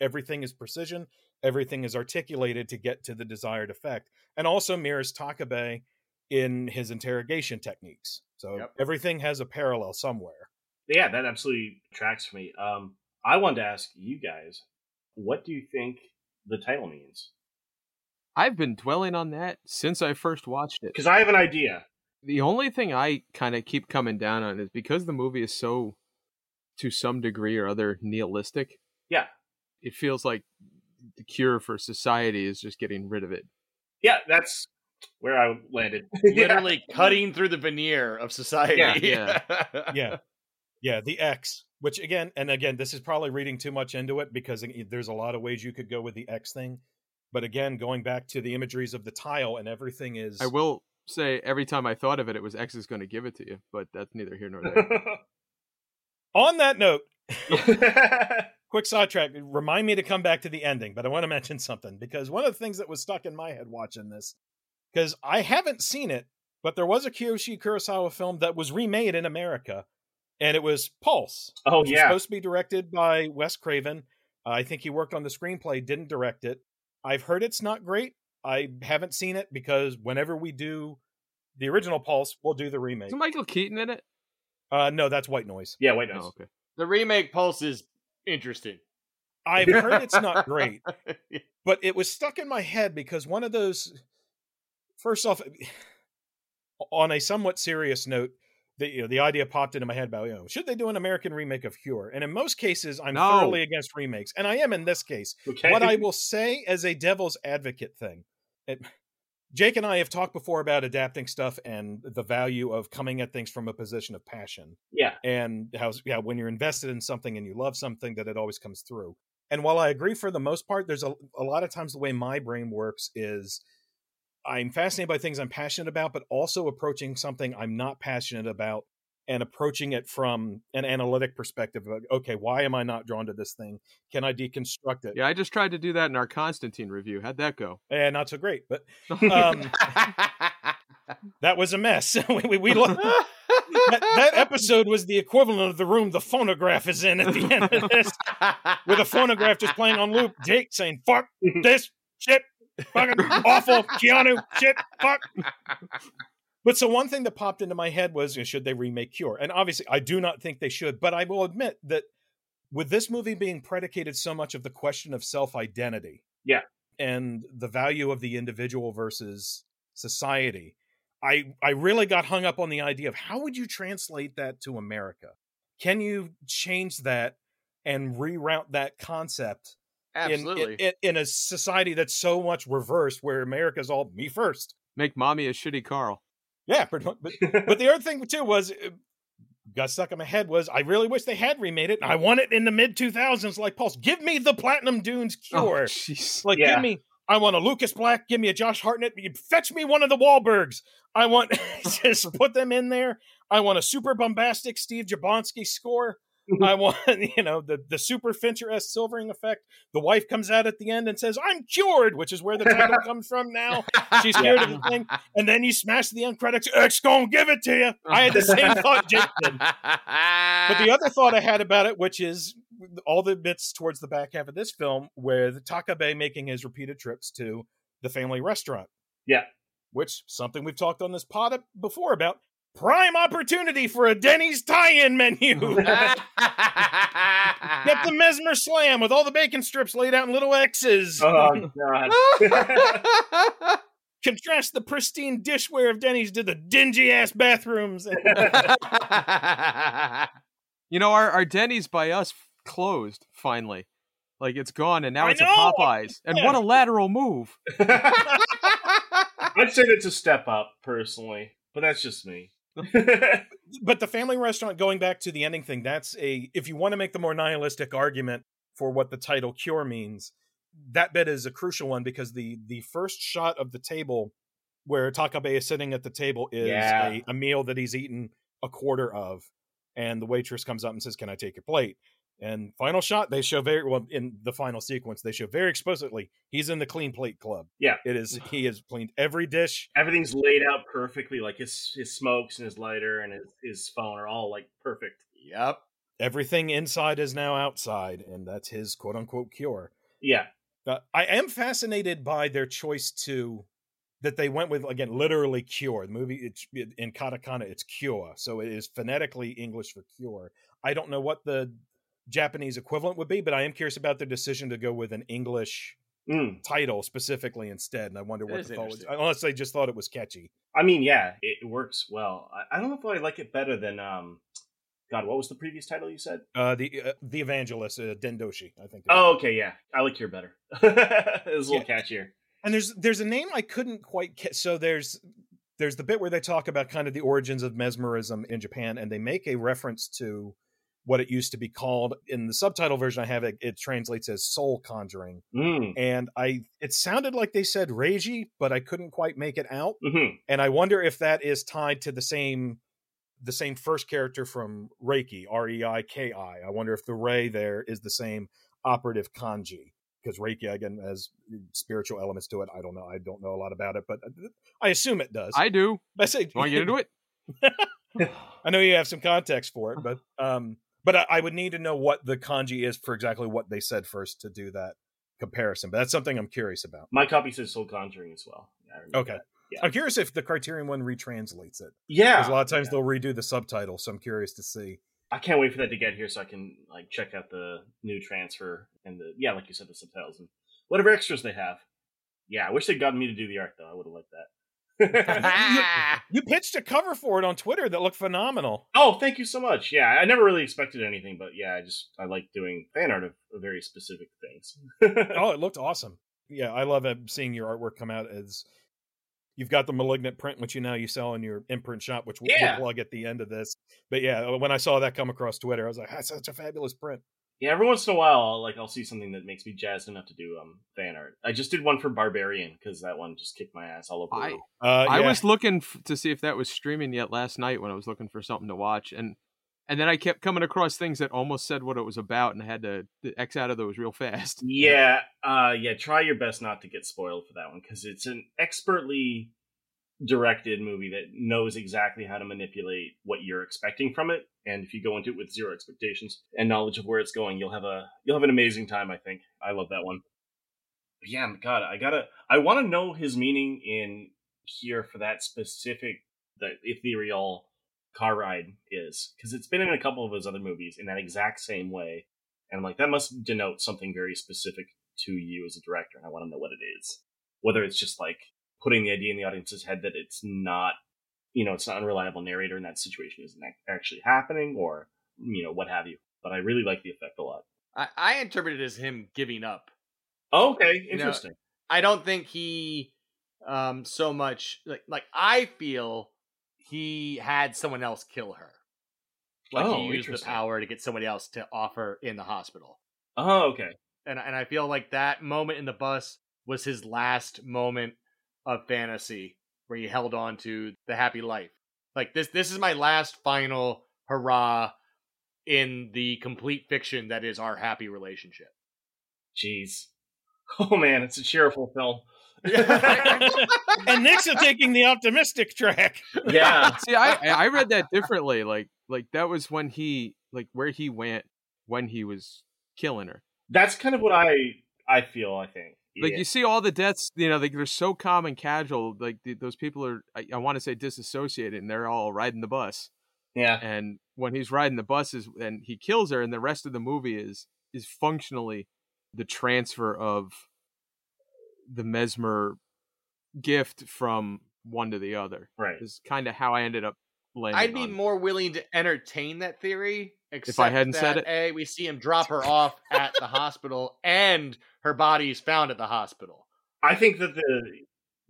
everything is precision, everything is articulated to get to the desired effect, and also mirrors Takabe in his interrogation techniques. So Yep. everything has a parallel somewhere. Yeah, that absolutely tracks for me. Um, I wanted to ask you guys, what do you think the title means? I've been dwelling on that since I first watched it. Because I have an idea. The only thing I kind of keep coming down on is because the movie is so, to some degree or other, nihilistic. Yeah. It feels like the cure for society is just getting rid of it. Yeah, that's where I landed. Literally cutting through the veneer of society. Yeah, Yeah. Yeah, the X, which again, and again, this is probably reading too much into it because there's a lot of ways you could go with the X thing. But again, going back to the imageries of the tile and everything is I will say every time I thought of it, it was X is going to give it to you, but that's neither here nor there. On that note, quick sidetrack. Remind me to come back to the ending, but I want to mention something because one of the things that was stuck in my head watching this, because I haven't seen it, but there was a Kiyoshi Kurosawa film that was remade in America, and it was Pulse. oh It was yeah, supposed to be directed by Wes Craven. Uh, I think he worked on the screenplay, didn't direct it. I've heard it's not great. I haven't seen it because whenever we do the original Pulse, we'll do the remake. Is Michael Keaton in it? Uh, no, that's White Noise. yeah. White Noise. Oh, okay. the remake Pulse is interesting. I've heard it's not great, but it was stuck in my head because one of those. First off, on a somewhat serious note, the you know the idea popped into my head about you know should they do an American remake of Cure? And in most cases, I'm No. thoroughly against remakes, and I am in this case. Okay. what I will say as a devil's advocate thing. It, Jake and I have talked before about adapting stuff and the value of coming at things from a position of passion yeah. and how yeah when you're invested in something and you love something that it always comes through. And while I agree for the most part, there's a, a lot of times the way my brain works is I'm fascinated by things I'm passionate about, but also approaching something I'm not passionate about and approaching it from an analytic perspective of okay, why am I not drawn to this thing? Can I deconstruct it? Yeah, I just tried to do that in our Constantine review. How'd that go? Eh, not so great, but um, that was a mess. we, we, we lo- that, that episode was the equivalent of the room the phonograph is in at the end of this, with a phonograph just playing on loop. Jake saying "fuck this shit, fucking awful, Keanu shit, fuck." But so one thing that popped into my head was, you know, should they remake Cure? And obviously, I do not think they should. But I will admit that with this movie being predicated so much of the question of self identity, Yeah. and the value of the individual versus society, I I really got hung up on the idea of how would you translate that to America? Can you change that and reroute that concept Absolutely. in, in, in a society that's so much reversed, where America's all me first? Make mommy a shitty Carl. Yeah, pretty much. But, but the other thing too was uh, got stuck in my head was I really wish they had remade it. And I want it in the mid two thousands, like Pulse. Give me the Platinum Dunes Oh, Cure. jeez. like, Yeah. give me. I want a Lucas Black. Give me a Josh Hartnett. Fetch me one of the Wahlbergs. I want just put them in there. I want a super bombastic Steve Jablonsky score. I want, you know, the the super Fincher s silvering effect. The wife comes out at the end and says, "I'm cured," which is where the title comes from now. She's scared of the thing, and then you smash the end credits. X gonna give it to you. I had the same thought Jake did. But the other thought I had about it, which is all the bits towards the back half of this film, with Takabe making his repeated trips to the family restaurant. Yeah. Which something we've talked on this pod before about. Prime opportunity for a Denny's tie-in menu. Get the Mesmer Slam with all the bacon strips laid out in little X's. oh god. Contrast the pristine dishware of Denny's to the dingy ass bathrooms. You know, our, our Denny's by us closed finally. Like it's gone, and now I it's know! a Popeyes. And what a lateral move! I'd say that's a step up personally, but that's just me. but the family restaurant going back to the ending thing that's a if you want to make the more nihilistic argument for what the title cure means that bit is a crucial one because the the first shot of the table where takabe is sitting at the table is Yeah. a, a meal that he's eaten a quarter of and the waitress comes up and says can i take your plate and final shot they show very well in the final sequence they show very explicitly he's in the clean plate club Yeah. it is he has cleaned every dish Everything's laid out perfectly, like his his smokes and his lighter and his, his phone are all like perfect. Yep. everything inside is now outside and that's his quote unquote cure Yeah, Uh, I am fascinated by their choice to that they went with again literally cure. The movie it's in katakana it's cure, so it is phonetically English for cure. I don't know what the Japanese equivalent would be, but I am curious about their decision to go with an English Mm. title specifically instead, and I wonder That what the thought was. Unless they just thought it was catchy. I mean, yeah, it works well. I, I don't know if I like it better than um, God, what was the previous title you said? Uh, the uh, the evangelist uh, Dendoshi, I think. Oh, okay, yeah, I like your better. it was a little catchier. and there's there's a name I couldn't quite get. So there's there's the bit where they talk about kind of the origins of mesmerism in Japan, and they make a reference to what it used to be called in the subtitle version I have. It, it translates as soul conjuring, Mm. and I it sounded like they said reiji, but I couldn't quite make it out. hmm And I wonder if that is tied to the same the same first character from Reiki, R E I K I. I wonder if the Rei there is the same operative kanji because Reiki again has spiritual elements to it. I don't know. I don't know a lot about it, but I assume it does. I do. I say, Want to get into it? I know you have some context for it, but um, but I, I would need to know what the kanji is for exactly what they said first to do that comparison. But that's something I'm curious about. My copy says Soul Conjuring as well. Okay. that. Yeah. I'm curious if the Criterion one retranslates it. Yeah, Because a lot of times yeah. they'll redo the subtitle, so I'm curious to see. I can't wait for that to get here so I can like check out the new transfer and the yeah, like you said, the subtitles and whatever extras they have. Yeah, I wish they'd gotten me to do the art though. I would have liked that. You pitched a cover for it on Twitter that looked phenomenal. oh, thank you so much. Yeah, I never really expected anything, but yeah, I just I like doing fan art of, of very specific things. Oh, it looked awesome. Yeah, I love uh, seeing your artwork come out as you've got the malignant print, which you now you sell in your Inprnt shop, which we'll, Yeah. we'll plug at the end of this. But yeah, when I saw that come across Twitter, I was like, that's such a fabulous print. Yeah, every once in a while, I'll, like I'll see something that makes me jazzed enough to do um fan art. I just did one for Barbarian because that one just kicked my ass all over. the I- world. Uh, I yeah. was looking f- to see if that was streaming yet last night when I was looking for something to watch, and and then I kept coming across things that almost said what it was about, and I had to X out of those real fast. Yeah, uh, yeah. Try your best not to get spoiled for that one because it's an expertly directed movie that knows exactly how to manipulate what you're expecting from it. And if you go into it with zero expectations and knowledge of where it's going, you'll have a you'll have an amazing time. I think I love that one. But yeah, God, I gotta. I want to know his meaning in here for that specific, the ethereal car ride is because it's been in a couple of his other movies in that exact same way. And I'm like, that must denote something very specific to you as a director, and I want to know what it is. Whether it's just like putting the idea in the audience's head that it's not, you know, it's not unreliable narrator and that situation isn't actually happening, or you know, what have you. But I really like the effect a lot. I, I interpret it as him giving up. Okay, know, interesting. I don't think he um so much like like I feel he had someone else kill her. Like Oh, he used the power to get somebody else to offer in the hospital. oh, okay. And and I feel like that moment in the bus was his last moment of fantasy where he held on to the happy life. Like this this is my last final hurrah in the complete fiction that is our happy relationship. Jeez. Oh man, it's a cheerful film. and Nick's are taking the optimistic track. yeah. See, I I read that differently. Like like that was when he like where he went when he was killing her. That's kind of what I I feel. I think. Like Yeah. you see all the deaths, you know, like they're so calm and casual. Like th- those people are, I, I want to say disassociated, and they're all riding the bus. yeah. And when he's riding the bus, is and he kills her, and the rest of the movie is is functionally the transfer of the mesmer gift from one to the other. Right. Is kind of how I ended up landing I'd be on. more willing to entertain that theory. Except I hadn't said that, A, we see him drop her off at the hospital, and her body is found at the hospital. I think that the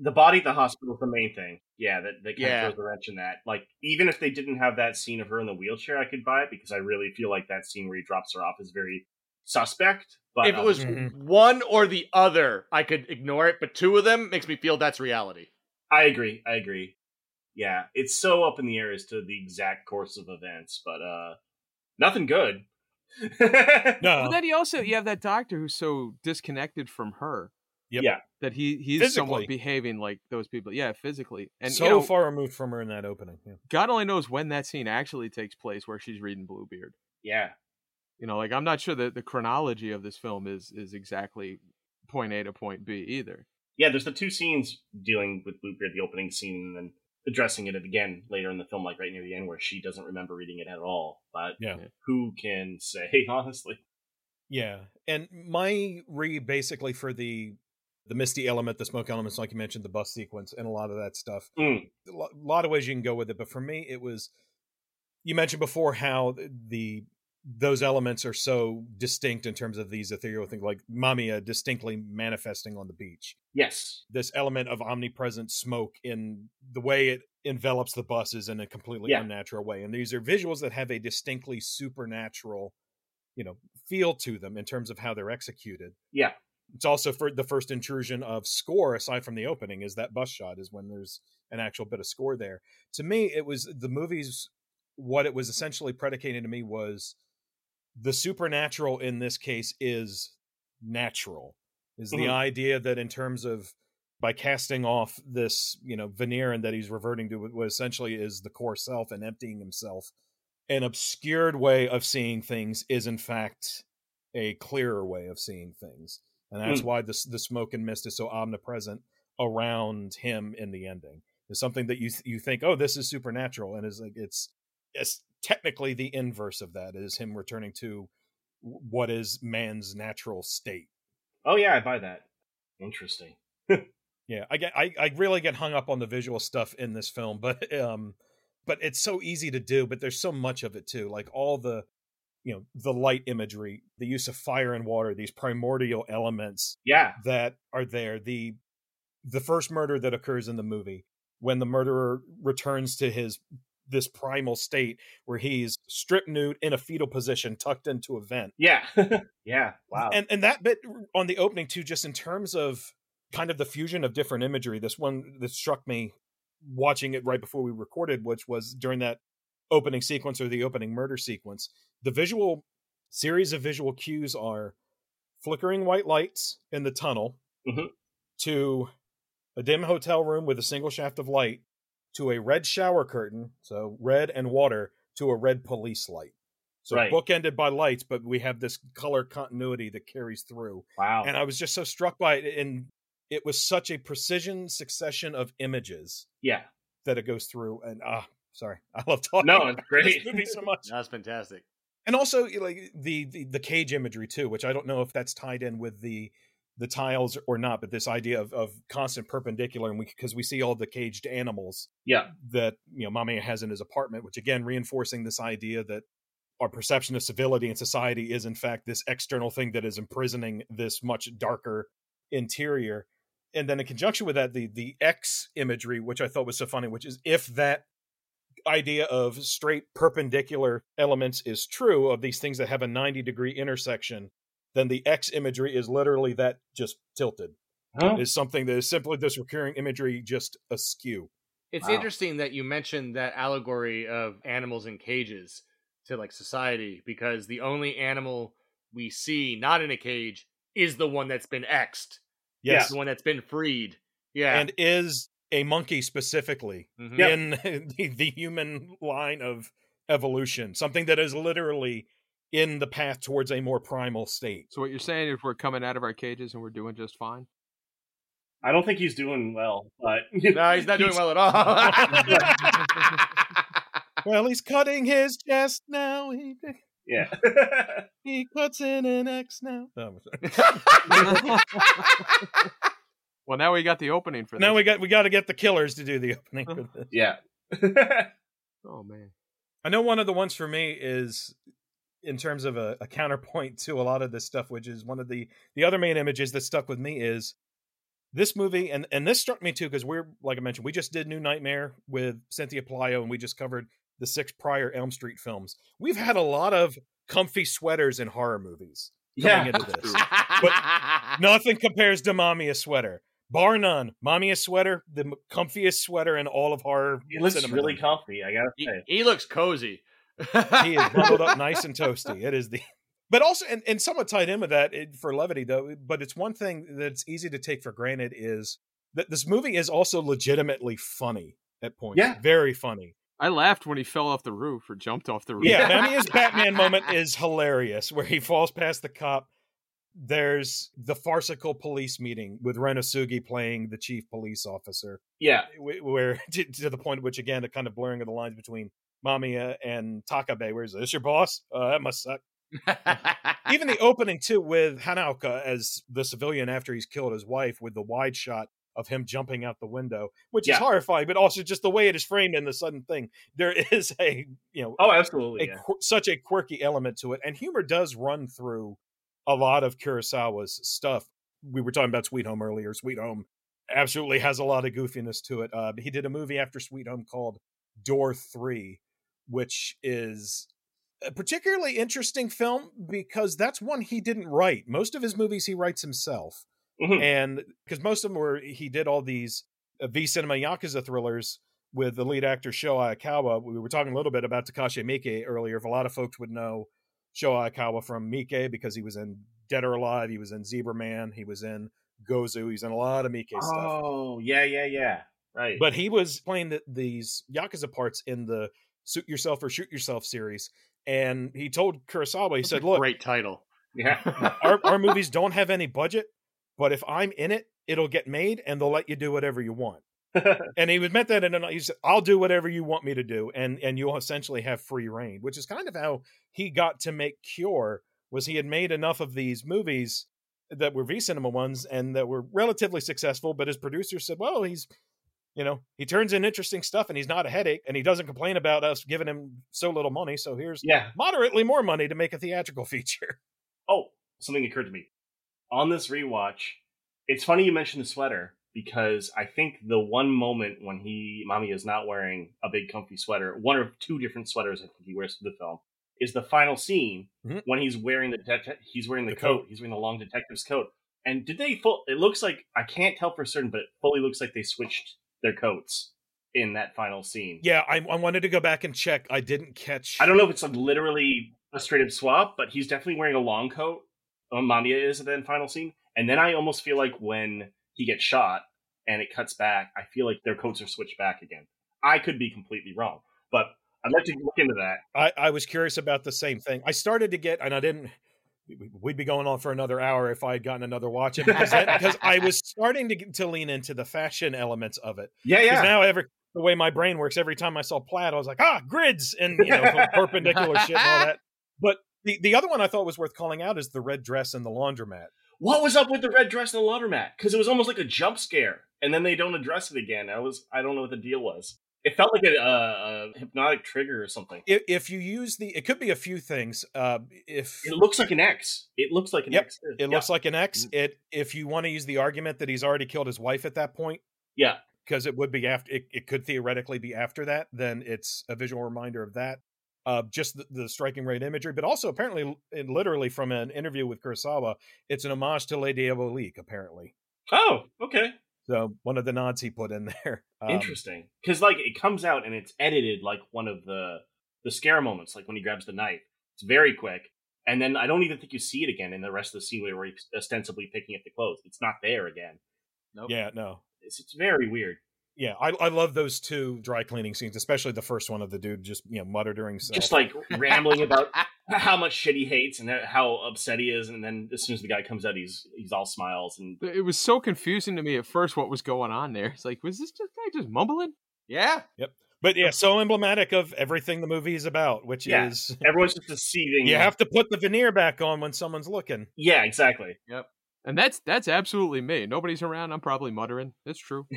the body at the hospital is the main thing. Yeah, that that kind Yeah. of throws a wrench in that. Like, even if they didn't have that scene of her in the wheelchair, I could buy it because I really feel like that scene where he drops her off is very suspect. But if it was Mhm. one or the other, I could ignore it. But two of them makes me feel that's reality. I agree. I agree. Yeah, it's so up in the air as to the exact course of events, but uh nothing good. No, But then you also you have that doctor who's so disconnected from her. Yep. Yeah. That he he's Physically. somewhat behaving like those people. Yeah, physically. And so you know, far removed from her in that opening. Yeah. God only knows when that scene actually takes place where she's reading Bluebeard. yeah. You know, like I'm not sure that the chronology of this film is is exactly point A to point B either. Yeah, there's the two scenes dealing with Bluebeard, the opening scene, and then addressing it again later in the film, like right near the end, where she doesn't remember reading it at all. But Yeah. who can say, honestly? Yeah, and my read basically for the the misty element, the smoke elements, like you mentioned, the bus sequence, and a lot of that stuff. Mm. A lot of ways you can go with it, but for me, it was. You mentioned before how the- the those elements are so distinct in terms of these ethereal things, like Mamiya distinctly manifesting on the beach. Yes. This element of omnipresent smoke in the way it envelops the buses in a completely Yeah. unnatural way, and these are visuals that have a distinctly supernatural, you know, feel to them in terms of how they're executed Yeah. it's also for the first intrusion of score aside from the opening is that bus shot is when there's an actual bit of score there to me it was the movie's what it was essentially predicated to me was the supernatural in this case is natural is the Mhm. idea that in terms of by casting off this you know veneer and that he's reverting to what essentially is the core self and emptying himself an obscured way of seeing things is in fact a clearer way of seeing things and that's Mm. why the the smoke and mist is so omnipresent around him in the ending. It's something that you you think, oh, this is supernatural, and is like it's it's technically the inverse of that is him returning to what is man's natural state. Oh yeah, I buy that. Interesting. Yeah, I get I, I really get hung up on the visual stuff in this film, but um but it's so easy to do, but there's so much of it too. Like all the you know, the light imagery, the use of fire and water, these primordial elements Yeah. that are there. The the first murder that occurs in the movie, when the murderer returns to his this primal state where he's stripped nude in a fetal position, tucked into a vent. Yeah. yeah. Wow. And and that bit on the opening too, just in terms of kind of the fusion of different imagery. This one that struck me watching it right before we recorded, which was during that opening sequence or the opening murder sequence. The visual series of visual cues are flickering white lights in the tunnel Mhm. to a dim hotel room with a single shaft of light to a red shower curtain, so red and water, to a red police light. So Right. bookended by lights, but we have this color continuity that carries through. wow. And I was just so struck by it, and it was such a precision succession of images yeah. that it goes through. And ah, sorry, I love talking. No, about it's great. this movie so much. That's fantastic. and also like the, the the cage imagery too which i don't know if that's tied in with the the tiles or not but this idea of, of constant perpendicular and we because we see all the caged animals Yeah. that you know Mamiya has in his apartment which again reinforcing this idea that our perception of civility in society is in fact this external thing that is imprisoning this much darker interior and then in conjunction with that the the x imagery which i thought was so funny which is if that idea of straight perpendicular elements is true of these things that have a 90 degree intersection then the x imagery is literally that just tilted Huh? is something that is simply this recurring imagery just askew It's Wow. interesting that you mentioned that allegory of animals in cages to like society because the only animal we see not in a cage is the one that's been X'd. yes It's the one that's been freed. Yeah. and is a monkey specifically Mhm. Yeah. in the, the human line of evolution something that is literally in the path towards a more primal state So what you're saying is we're coming out of our cages and we're doing just fine. I don't think he's doing well, but No, he's not doing well at all. well he's cutting his chest now he, Yeah. he cuts in an x now No, well, now we got the opening for this. now we got we got to get the killers to do the opening for oh. this yeah. Oh man. I know one of the ones for me is in terms of a, a, counterpoint to a lot of this stuff, which is one of the the other main images that stuck with me is this movie, and and this struck me too because we're like I mentioned, we just did New Nightmare with Cynthia Pelayo, and we just covered the six prior Elm Street films. We've had a lot of comfy sweaters in horror movies coming Yeah. into this, but nothing compares to Mamiya sweater. Bar none, Mamiya sweater, the comfiest sweater in all of horror. He looks cinema. really comfy. I gotta he, say. he looks cozy. He is bundled up nice and toasty. It is the, but also and, and somewhat tied in with that it, for levity though. But it's one thing that's easy to take for granted is that this movie is also legitimately funny at points. Yeah. very funny. I laughed when he fell off the roof or jumped off the roof. Yeah, Mamiya's Batman moment is hilarious, where he falls past the cop. There's the farcical police meeting with Ren Osugi playing the chief police officer, Yeah. where to, to the point which again the kind of blurring of the lines between Mamiya and Takabe. Where's this your boss? Uh, that must suck. even the opening too with Hanaoka as the civilian after he's killed his wife with the wide shot of him jumping out the window, which is horrifying, but also just the way it is framed and the sudden thing. There is a you know Oh, absolutely. a Yeah. qu- such a quirky element to it, and humor does run through a lot of Kurosawa's stuff. We were talking about Sweet Home earlier. Sweet Home absolutely has a lot of goofiness to it. Uh, he did a movie after Sweet Home called Door Three, which is a particularly interesting film because that's one he didn't write. Most of his movies he writes himself, Mhm. and because most of them were he did all these uh, V cinema yakuza thrillers with the lead actor Sho Aikawa. We were talking a little bit about Takashi Miike earlier. If a lot of folks would know Sho Aikawa from Miike because he was in Dead or Alive, he was in Zebraman, he was in Gozu, he's in a lot of Miike stuff. Oh, yeah, yeah, yeah. Right. But he was playing the, these Yakuza parts in the Suit Yourself or Shoot Yourself series. And he told Kurosawa, he That's said, Look, great title. yeah. our, our movies don't have any budget, but if I'm in it, it'll get made and they'll let you do whatever you want. and he was meant that and he said, I'll do whatever you want me to do. And, and you'll essentially have free reign, which is kind of how he got to make Cure was he had made enough of these movies that were V cinema ones and that were relatively successful, but his producer said, well, he's, you know, he turns in interesting stuff and he's not a headache and he doesn't complain about us giving him so little money. So here's yeah. moderately more money to make a theatrical feature. Oh, something occurred to me. On this rewatch, it's funny you mentioned the sweater because I think the one moment when he Mamiya is not wearing a big comfy sweater, one or two different sweaters I think he wears for the film, is the final scene Mhm. when he's wearing the det- he's wearing the, The coat. coat. he's wearing the long detective's coat. And did they full? It looks like I can't tell for certain, but it fully looks like they switched their coats in that final scene. Yeah, I, I wanted to go back and check. I didn't catch. I don't know if it's like literally a straight up swap, but he's definitely wearing a long coat. Um, Mamiya is at the final scene, and then I almost feel like when he gets shot and it cuts back, I feel like their coats are switched back again. I could be completely wrong, but I'd like to look into that. I, I was curious about the same thing. I started to get, and I didn't. We- We'd be going on for another hour if I had gotten another watch because, that- because I was starting to get, to lean into the fashion elements of it. Yeah, Because yeah, now, every the way my brain works, every time I saw plaid, I was like, ah, grids and you know perpendicular shit and all that. But the the other one I thought was worth calling out is the red dress and the laundromat. what was up with the red dress and the laundromat? Because it was almost like a jump scare, and then they don't address it again. I was, I don't know what the deal was. It felt like a, a, a hypnotic trigger or something. If, if you use the, it could be a few things. Uh, if It looks like an X. It looks like an Yep, X. It looks like an X. Mm. It if you want to use the argument that he's already killed his wife at that point, yeah. because it would be after it, it could theoretically be after that, then it's a visual reminder of that. Uh, just the, the striking right imagery, but also apparently, and literally from an interview with Kurosawa, it's an homage to Les Diaboliques. Apparently, Oh, okay. So one of the nods he put in there. Um, Interesting, because like it comes out and it's edited like one of the the scare moments, like when he grabs the knife. It's very quick, and then I don't even think you see it again in the rest of the scene where he's ostensibly picking up the clothes. It's not there again. Nope. Yeah, no, It's, it's very weird. yeah, I, I love those two dry cleaning scenes, especially the first one of the dude just you know muttering. Just like rambling about how much shit he hates and how upset he is, and then as soon as the guy comes out, he's he's all smiles and It was so confusing to me at first what was going on there. It's like, was this just guy just mumbling? Yeah. Yep. But yeah, so emblematic of everything the movie is about, which Yeah. is everyone's just deceiving. you have to put the veneer back on when someone's looking. yeah, exactly. Yep. And that's that's absolutely me. Nobody's around. I'm probably muttering. That's true.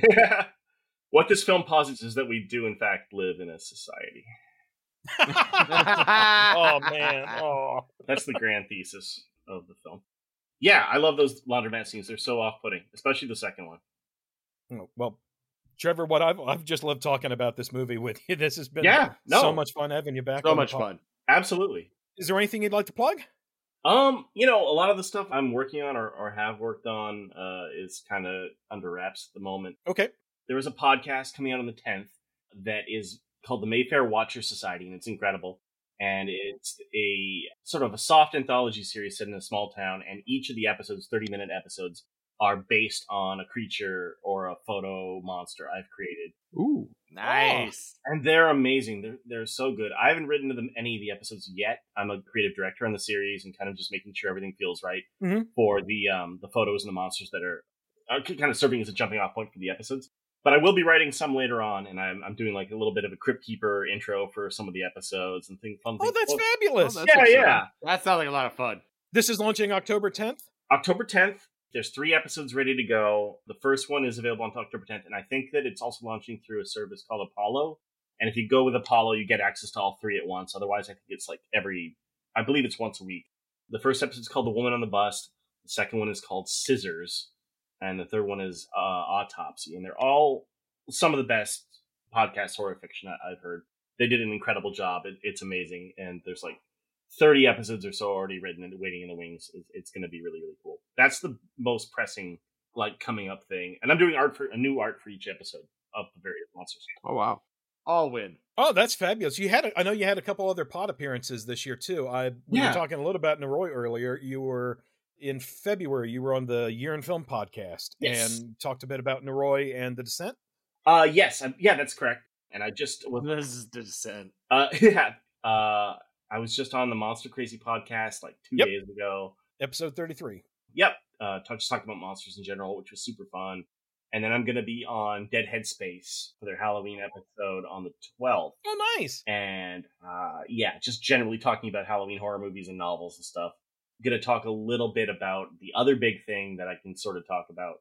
What this film posits is that we do, in fact, live in a society. Oh man. Oh. That's the grand thesis of the film. Yeah, I love those laundromat scenes. They're so off-putting, especially the second one. Oh, Well, Trevor, what I've I've just loved talking about this movie with you. This has been Yeah, no. so much fun having you back. so on much fun. Absolutely. Is there anything you'd like to plug? Um, you know, a lot of the stuff I'm working on or, or have worked on uh, is kind of under wraps at the moment. Okay. There is a podcast coming out on the 10th that is called the Mayfair Watcher Society, and it's incredible. And it's a sort of a soft anthology series set in a small town, and each of the episodes, 30 minute episodes, are based on a creature or a photo monster I've created. Ooh. Nice. and they're amazing. They're they're so good. I haven't written to them any of the episodes yet. I'm a creative director on the series and kind of just making sure everything feels right Mhm. for the um the photos and the monsters that are, are kind of serving as a jumping off point for the episodes. But I will be writing some later on, and I'm I'm doing like a little bit of a Crypt Keeper intro for some of the episodes and things. Fun Oh, things. that's Well, fabulous. Oh, that's yeah, exciting. yeah. That sounds like a lot of fun. This is launching October 10th. October 10th. There's three episodes ready to go. The first one is available on October 10th, and I think that it's also launching through a service called Apollo. And if you go with Apollo, you get access to all three at once. Otherwise, I think it's like every, I believe it's once a week. The first episode is called The Woman on the Bus. The second one is called Scissors, and the third one is uh, Autopsy. And they're all some of the best podcast horror fiction I- I've heard. They did an incredible job. It, it's amazing, and there's like 30 episodes or so already written and waiting in the wings. It's, it's going to be really, really cool. That's the most pressing, like, coming up thing. And I'm doing art for a new art for each episode of the various monsters. Oh wow. All win. Oh, that's fabulous. You had, a, I know you had a couple other pod appearances this year too. I we Yeah. were talking a little about Noroi earlier. You were in February. You were on the Year in Film podcast Yes. and talked a bit about Noroi and the Descent. Uh, yes, i yeah, that's correct. And I just was, This is the descent. uh, yeah, uh, I was just on the Monster Crazy podcast like two Yep. days ago. Episode thirty three. Yep, uh, talk, just talked about monsters in general, which was super fun. And then I'm going to be on Dead Headspace for their Halloween episode on the 12th. Oh, nice. and uh, yeah, just generally talking about Halloween horror movies and novels and stuff. I'm gonna talk a little bit about the other big thing that I can sort of talk about,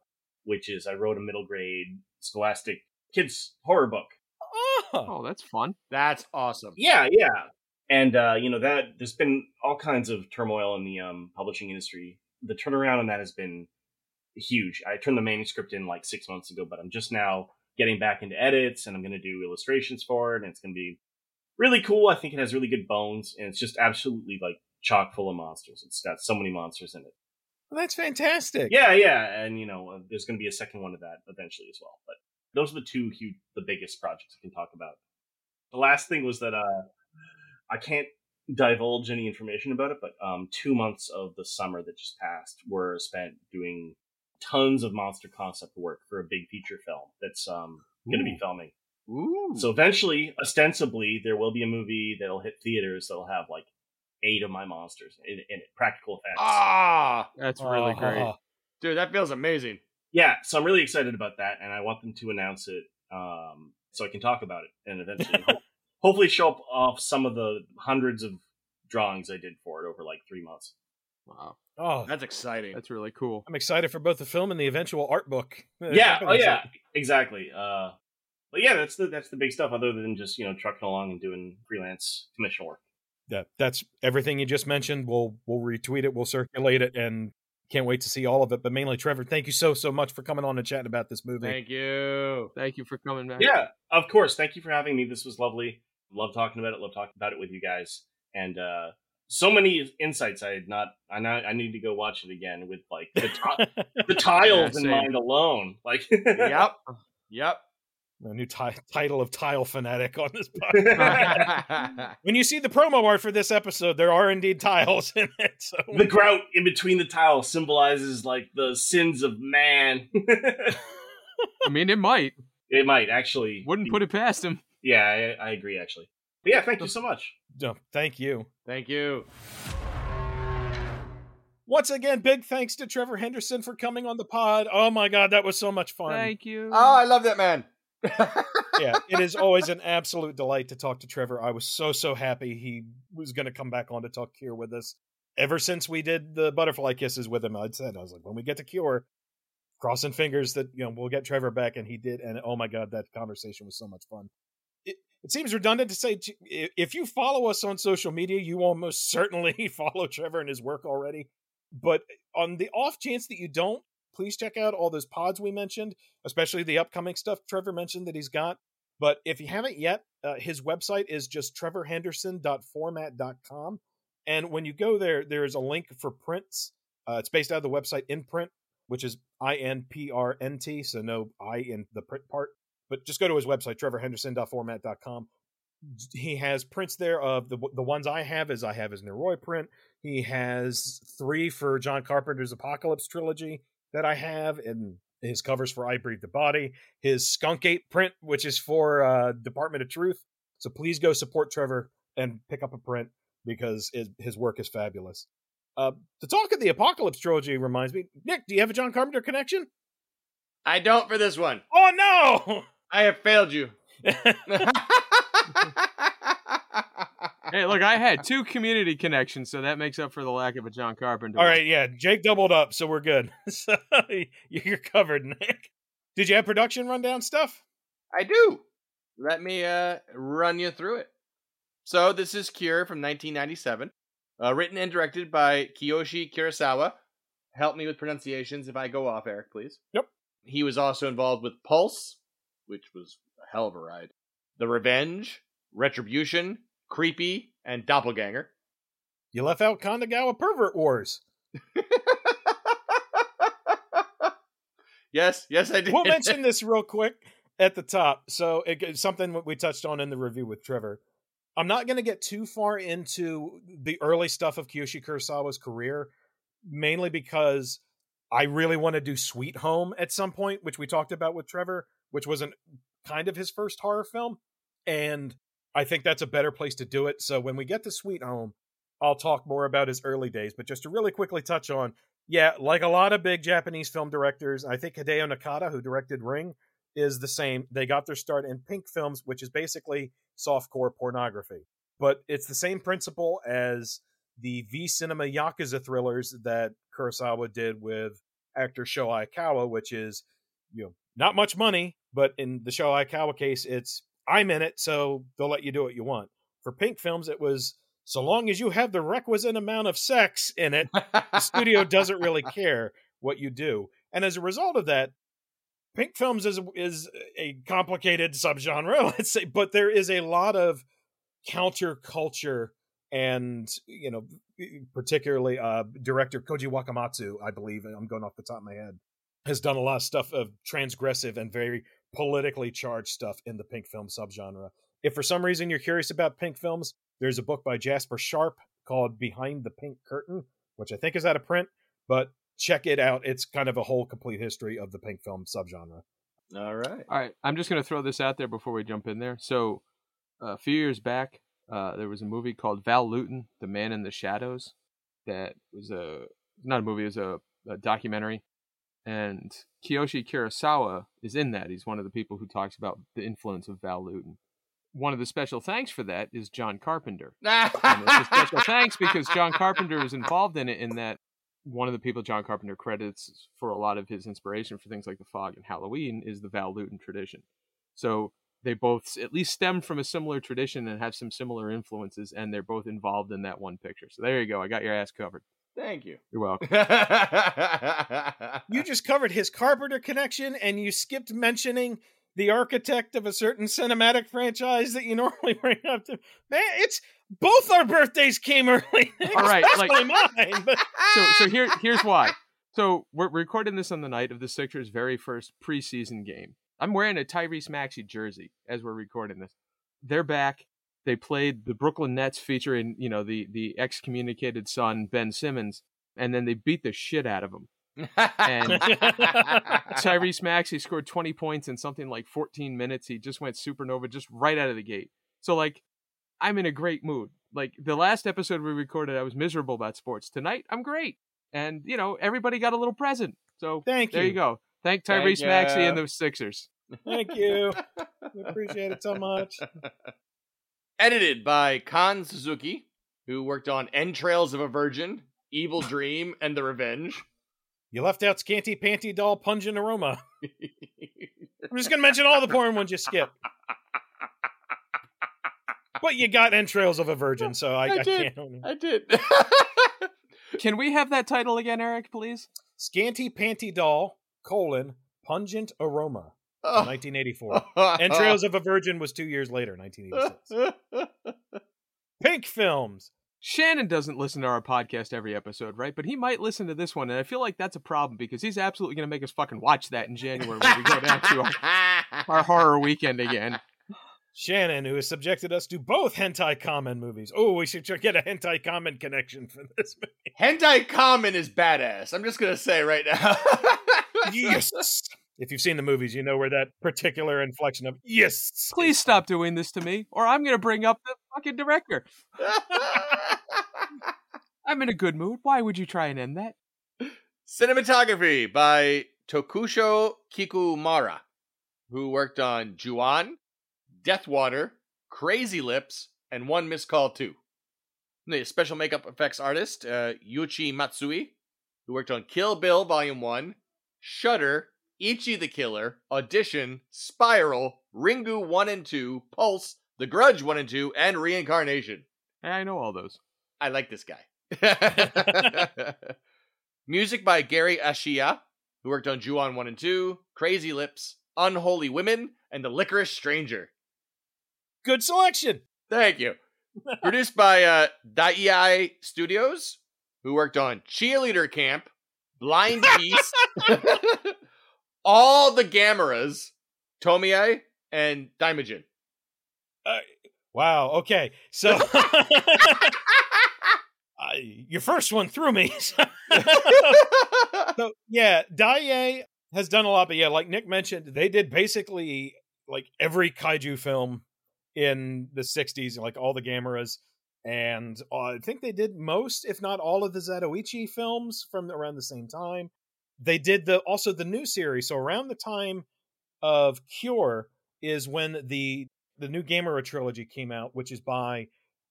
which is I wrote a middle grade Scholastic kids horror book. Oh, Oh, that's fun. That's awesome. Yeah, yeah, and uh, you know that there's been all kinds of turmoil in the um, publishing industry. The turnaround on that has been huge. I turned the manuscript in like six months ago, but I'm just now getting back into edits, and I'm going to do illustrations for it, and it's going to be really cool. I think it has really good bones, and it's just absolutely like chock full of monsters. It's got so many monsters in it. that's fantastic. Yeah, yeah, and you know, uh, there's going to be a second one of that eventually as well. But those are the two huge, the biggest projects I can talk about. The last thing was that uh, I can't divulge any information about it, but um, two months of the summer that just passed were spent doing tons of monster concept work for a big feature film that's um, going to be filming. Ooh. So eventually, ostensibly, there will be a movie that'll hit theaters that'll have like eight of my monsters in, in it, practical effects. ah, That's really great. Oh, dude, that feels amazing. yeah, so I'm really excited about that, and I want them to announce it um, so I can talk about it and eventually, ho- hopefully, show up off some of the hundreds of drawings I did for it over like three months. Wow. oh, That's exciting. That's really cool. I'm excited for both the film and the eventual art book. yeah, oh yeah, it. exactly. Uh, but yeah, that's the that's the big stuff. Other than just you know trucking along and doing freelance commission work. Yeah, that's everything you just mentioned. We'll we'll retweet it, we'll circulate it, and can't wait to see all of it. But mainly, Trevor, thank you so so much for coming on and chatting about this movie. Thank you. Thank you for coming back. Yeah, of course. Thank you for having me. This was lovely. Love talking about it. Love talking about it with you guys. And uh so many insights I had not. I now I need to go watch it again with like the ti- the tiles in mind alone. Like Yep. Yep. A new ti- title of Tile Fanatic on this podcast. when you see the promo art for this episode, there are indeed tiles in it. So the grout in between the tiles symbolizes like the sins of man. I mean, it might. it might actually. Wouldn't be- put it past him. Yeah, I, I agree. Actually. But yeah, thank you so much. no, thank you. Thank you. Once again, big thanks to Trevor Henderson for coming on the pod. Oh my god, that was so much fun. Thank you. Oh, I love that man. Yeah, it is always an absolute delight to talk to Trevor. I was so so happy he was going to come back on to talk Cure with us. Ever since we did the butterfly kisses with him, I'd said I was like, when we get to Cure, crossing fingers that you know we'll get Trevor back, and he did. And oh my god, that conversation was so much fun. It, it seems redundant to say if you follow us on social media, you almost certainly follow Trevor and his work already. But on the off chance that you don't, please check out all those pods we mentioned, especially the upcoming stuff Trevor mentioned that he's got. But if you haven't yet, uh, his website is just trevorhenderson.format.com. And when you go there, there's a link for prints. Uh, it's based out of the website Inprnt, which is I N P R N T, so no I in the print part. But just go to his website, trevorhenderson.format.com. He has prints there of the the ones I have. Is I have his Noroi print. He has three for John Carpenter's Apocalypse trilogy that I have, and his covers for I Breathe the Body, his Skunk Ape print, which is for uh, Department of Truth. So please go support Trevor and pick up a print because his, his work is fabulous. Uh, the talk of the Apocalypse trilogy reminds me, Nick, do you have a John Carpenter connection? I don't for this one. Oh no! I have failed you. hey, look, I had two community connections, so that makes up for the lack of a John Carpenter. All right, yeah, Jake doubled up, so we're good. so you're covered, Nick. Did you have production rundown stuff? I do. Let me uh, run you through it. So this is Cure from 1997, uh, written and directed by Kiyoshi Kurosawa. Help me with pronunciations if I go off, Eric, please. Yep. He was also involved with Pulse, which was a hell of a ride. The Revenge, Retribution, Creepy, and Doppelganger. You left out Kandagawa Pervert Wars. yes, yes, I did. We'll mention this real quick at the top. So it's something we touched on in the review with Trevor. I'm not going to get too far into the early stuff of Kiyoshi Kurosawa's career, mainly because I really want to do Sweet Home at some point, which we talked about with Trevor, which was not kind of his first horror film. And I think that's a better place to do it. So when we get to Sweet Home, I'll talk more about his early days. But just to really quickly touch on, yeah, like a lot of big Japanese film directors, I think Hideo Nakata, who directed Ring, is the same. They got their start in Pink Films, which is basically softcore pornography. But it's the same principle as the V Cinema Yakuza thrillers that Kurosawa did with actor Sho Aikawa, which is, you know, not much money, but in the Sho Aikawa case, it's I'm in it, so they'll let you do what you want. For Pink Films, it was so long as you have the requisite amount of sex in it, the studio doesn't really care what you do. And as a result of that, Pink Films is is a complicated subgenre, let's say, but there is a lot of counterculture and you know particularly uh director Koji Wakamatsu, I believe, I'm going off the top of my head, has done a lot of stuff of transgressive and very politically charged stuff in the pink film subgenre. If for some reason you're curious about pink films, there's a book by Jasper Sharp called Behind the Pink Curtain, which I think is out of print, but check it out. It's kind of a whole complete history of the pink film subgenre. All right. All right. I'm just going to throw this out there before we jump in there. So, uh, a few years back, uh, there was a movie called Val Lewton, The Man in the Shadows, that was a not a movie, it was a, a documentary and Kiyoshi Kurosawa is in that. He's one of the people who talks about the influence of Val Lewton. One of the special thanks for that is John Carpenter. and it's a special thanks because John Carpenter was involved in it. In that, one of the people John Carpenter credits for a lot of his inspiration for things like The Fog and Halloween is the Val Lewton tradition. So they both at least stem from a similar tradition and have some similar influences, and they're both involved in that one picture. So there you go. I got your ass covered. Thank you. You're welcome. you just covered his Carpenter connection and you skipped mentioning the architect of a certain cinematic franchise that you normally bring up to man it's both our birthdays came early all right like mine but... so so here here's why so we're recording this on the night of the Sixers' very first preseason game. I'm wearing a Tyrese Maxey jersey as we're recording this. They're back. They played the Brooklyn Nets featuring, you know, the the excommunicated son Ben Simmons, and then they beat the shit out of him. and Tyrese Maxey scored 20 points in something like 14 minutes. He just went supernova just right out of the gate. So like I'm in a great mood. Like the last episode we recorded, I was miserable about sports. Tonight, I'm great. And you know, everybody got a little present. So thank you. There you go. Thank Tyrese Thank Maxey and the Sixers. Thank you. we appreciate it so much. Edited by Kan Suzuki, who worked on Entrails of a Virgin, Evil Dream, and The Revenge. You left out Scanty Panty Doll Pungent Aroma. I'm just gonna mention all the porn ones you skip. But you got entrails of a virgin, so I, I I, did. can't. I did. Can we have that title again, Eric, please? Scanty Panty Doll colon Pungent Aroma, Oh. 1984. Entrails of a Virgin was two years later, 1986. Pink Films. Shannon doesn't listen to our podcast every episode, right? But he might listen to this one, and I feel like that's a problem because he's absolutely going to make us fucking watch that in January when we go down to our, our horror weekend again. Shannon, who has subjected us to both Hentai Kamen movies. Oh, we should get a Hentai Kamen connection for this movie. Hentai Kamen is badass. I'm just gonna say right now. Yes. If you've seen the movies, you know where that particular inflection of yes. Please stop doing this to me, or I'm going to bring up the fucking director. I'm in a good mood. Why would you try and end that? Cinematography by Tokusho Kikumura, who worked on Ju-on, Deathwater, Crazy Lips, and One Missed Call 2. The special makeup effects artist, uh, Yuichi Matsui, who worked on Kill Bill Volume 1, Shudder, Ichi the Killer, Audition, Spiral, Ringu 1 and 2, Pulse, The Grudge 1 and 2, and Reincarnation. Hey, I know all those. I like this guy. Music by Gary Ashiya, who worked on Ju-on 1 and 2, Crazy Lips, Unholy Women, and The Licorice Stranger. Good selection. Thank you. Produced by uh, Studios, who worked on Cheerleader Camp, Blind Beast, all the Gameras, Tomie, and Daimajin. Wow. Okay. So I, your first one threw me. so yeah, Daiei has done a lot, but yeah, like Nick mentioned, they did basically like every kaiju film in the '60s, like all the Gameras, and uh, I think they did most, if not all, of the Zatoichi films from around the same time. They did the also the new series. So around the time of Cure is when the the new Gamera trilogy came out, which is by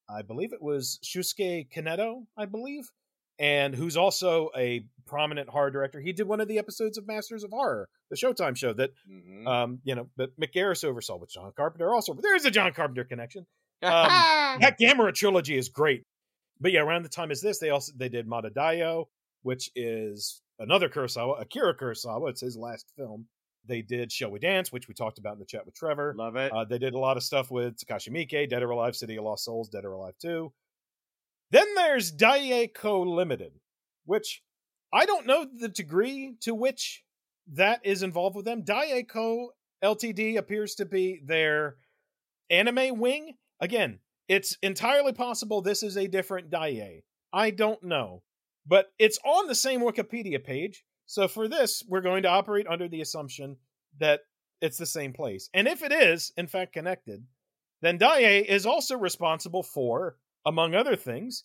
I believe it was Shusuke Kaneko, I believe, and who's also a prominent horror director. He did one of the episodes of Masters of Horror, the Showtime show that Mhm. um, you know, that Mick Garris oversaw with John Carpenter also. But there is a John Carpenter connection. That Gamera trilogy is great. But yeah, around the time is this, they also they did Madadayo, which is another Kurosawa, Akira Kurosawa. It's his last film. They did Shall We Dance, which we talked about in the chat with Trevor. Love it. Uh, they did a lot of stuff with Takashi Miike, Dead or Alive, City of Lost Souls, Dead or Alive 2. Then there's Daieco Limited, which I don't know the degree to which that is involved with them. Daieco Ltd appears to be their anime wing. Again, it's entirely possible this is a different Daie. I don't know. But it's on the same Wikipedia page. So for this, we're going to operate under the assumption that it's the same place. And if it is, in fact, connected, then Daie is also responsible for, among other things,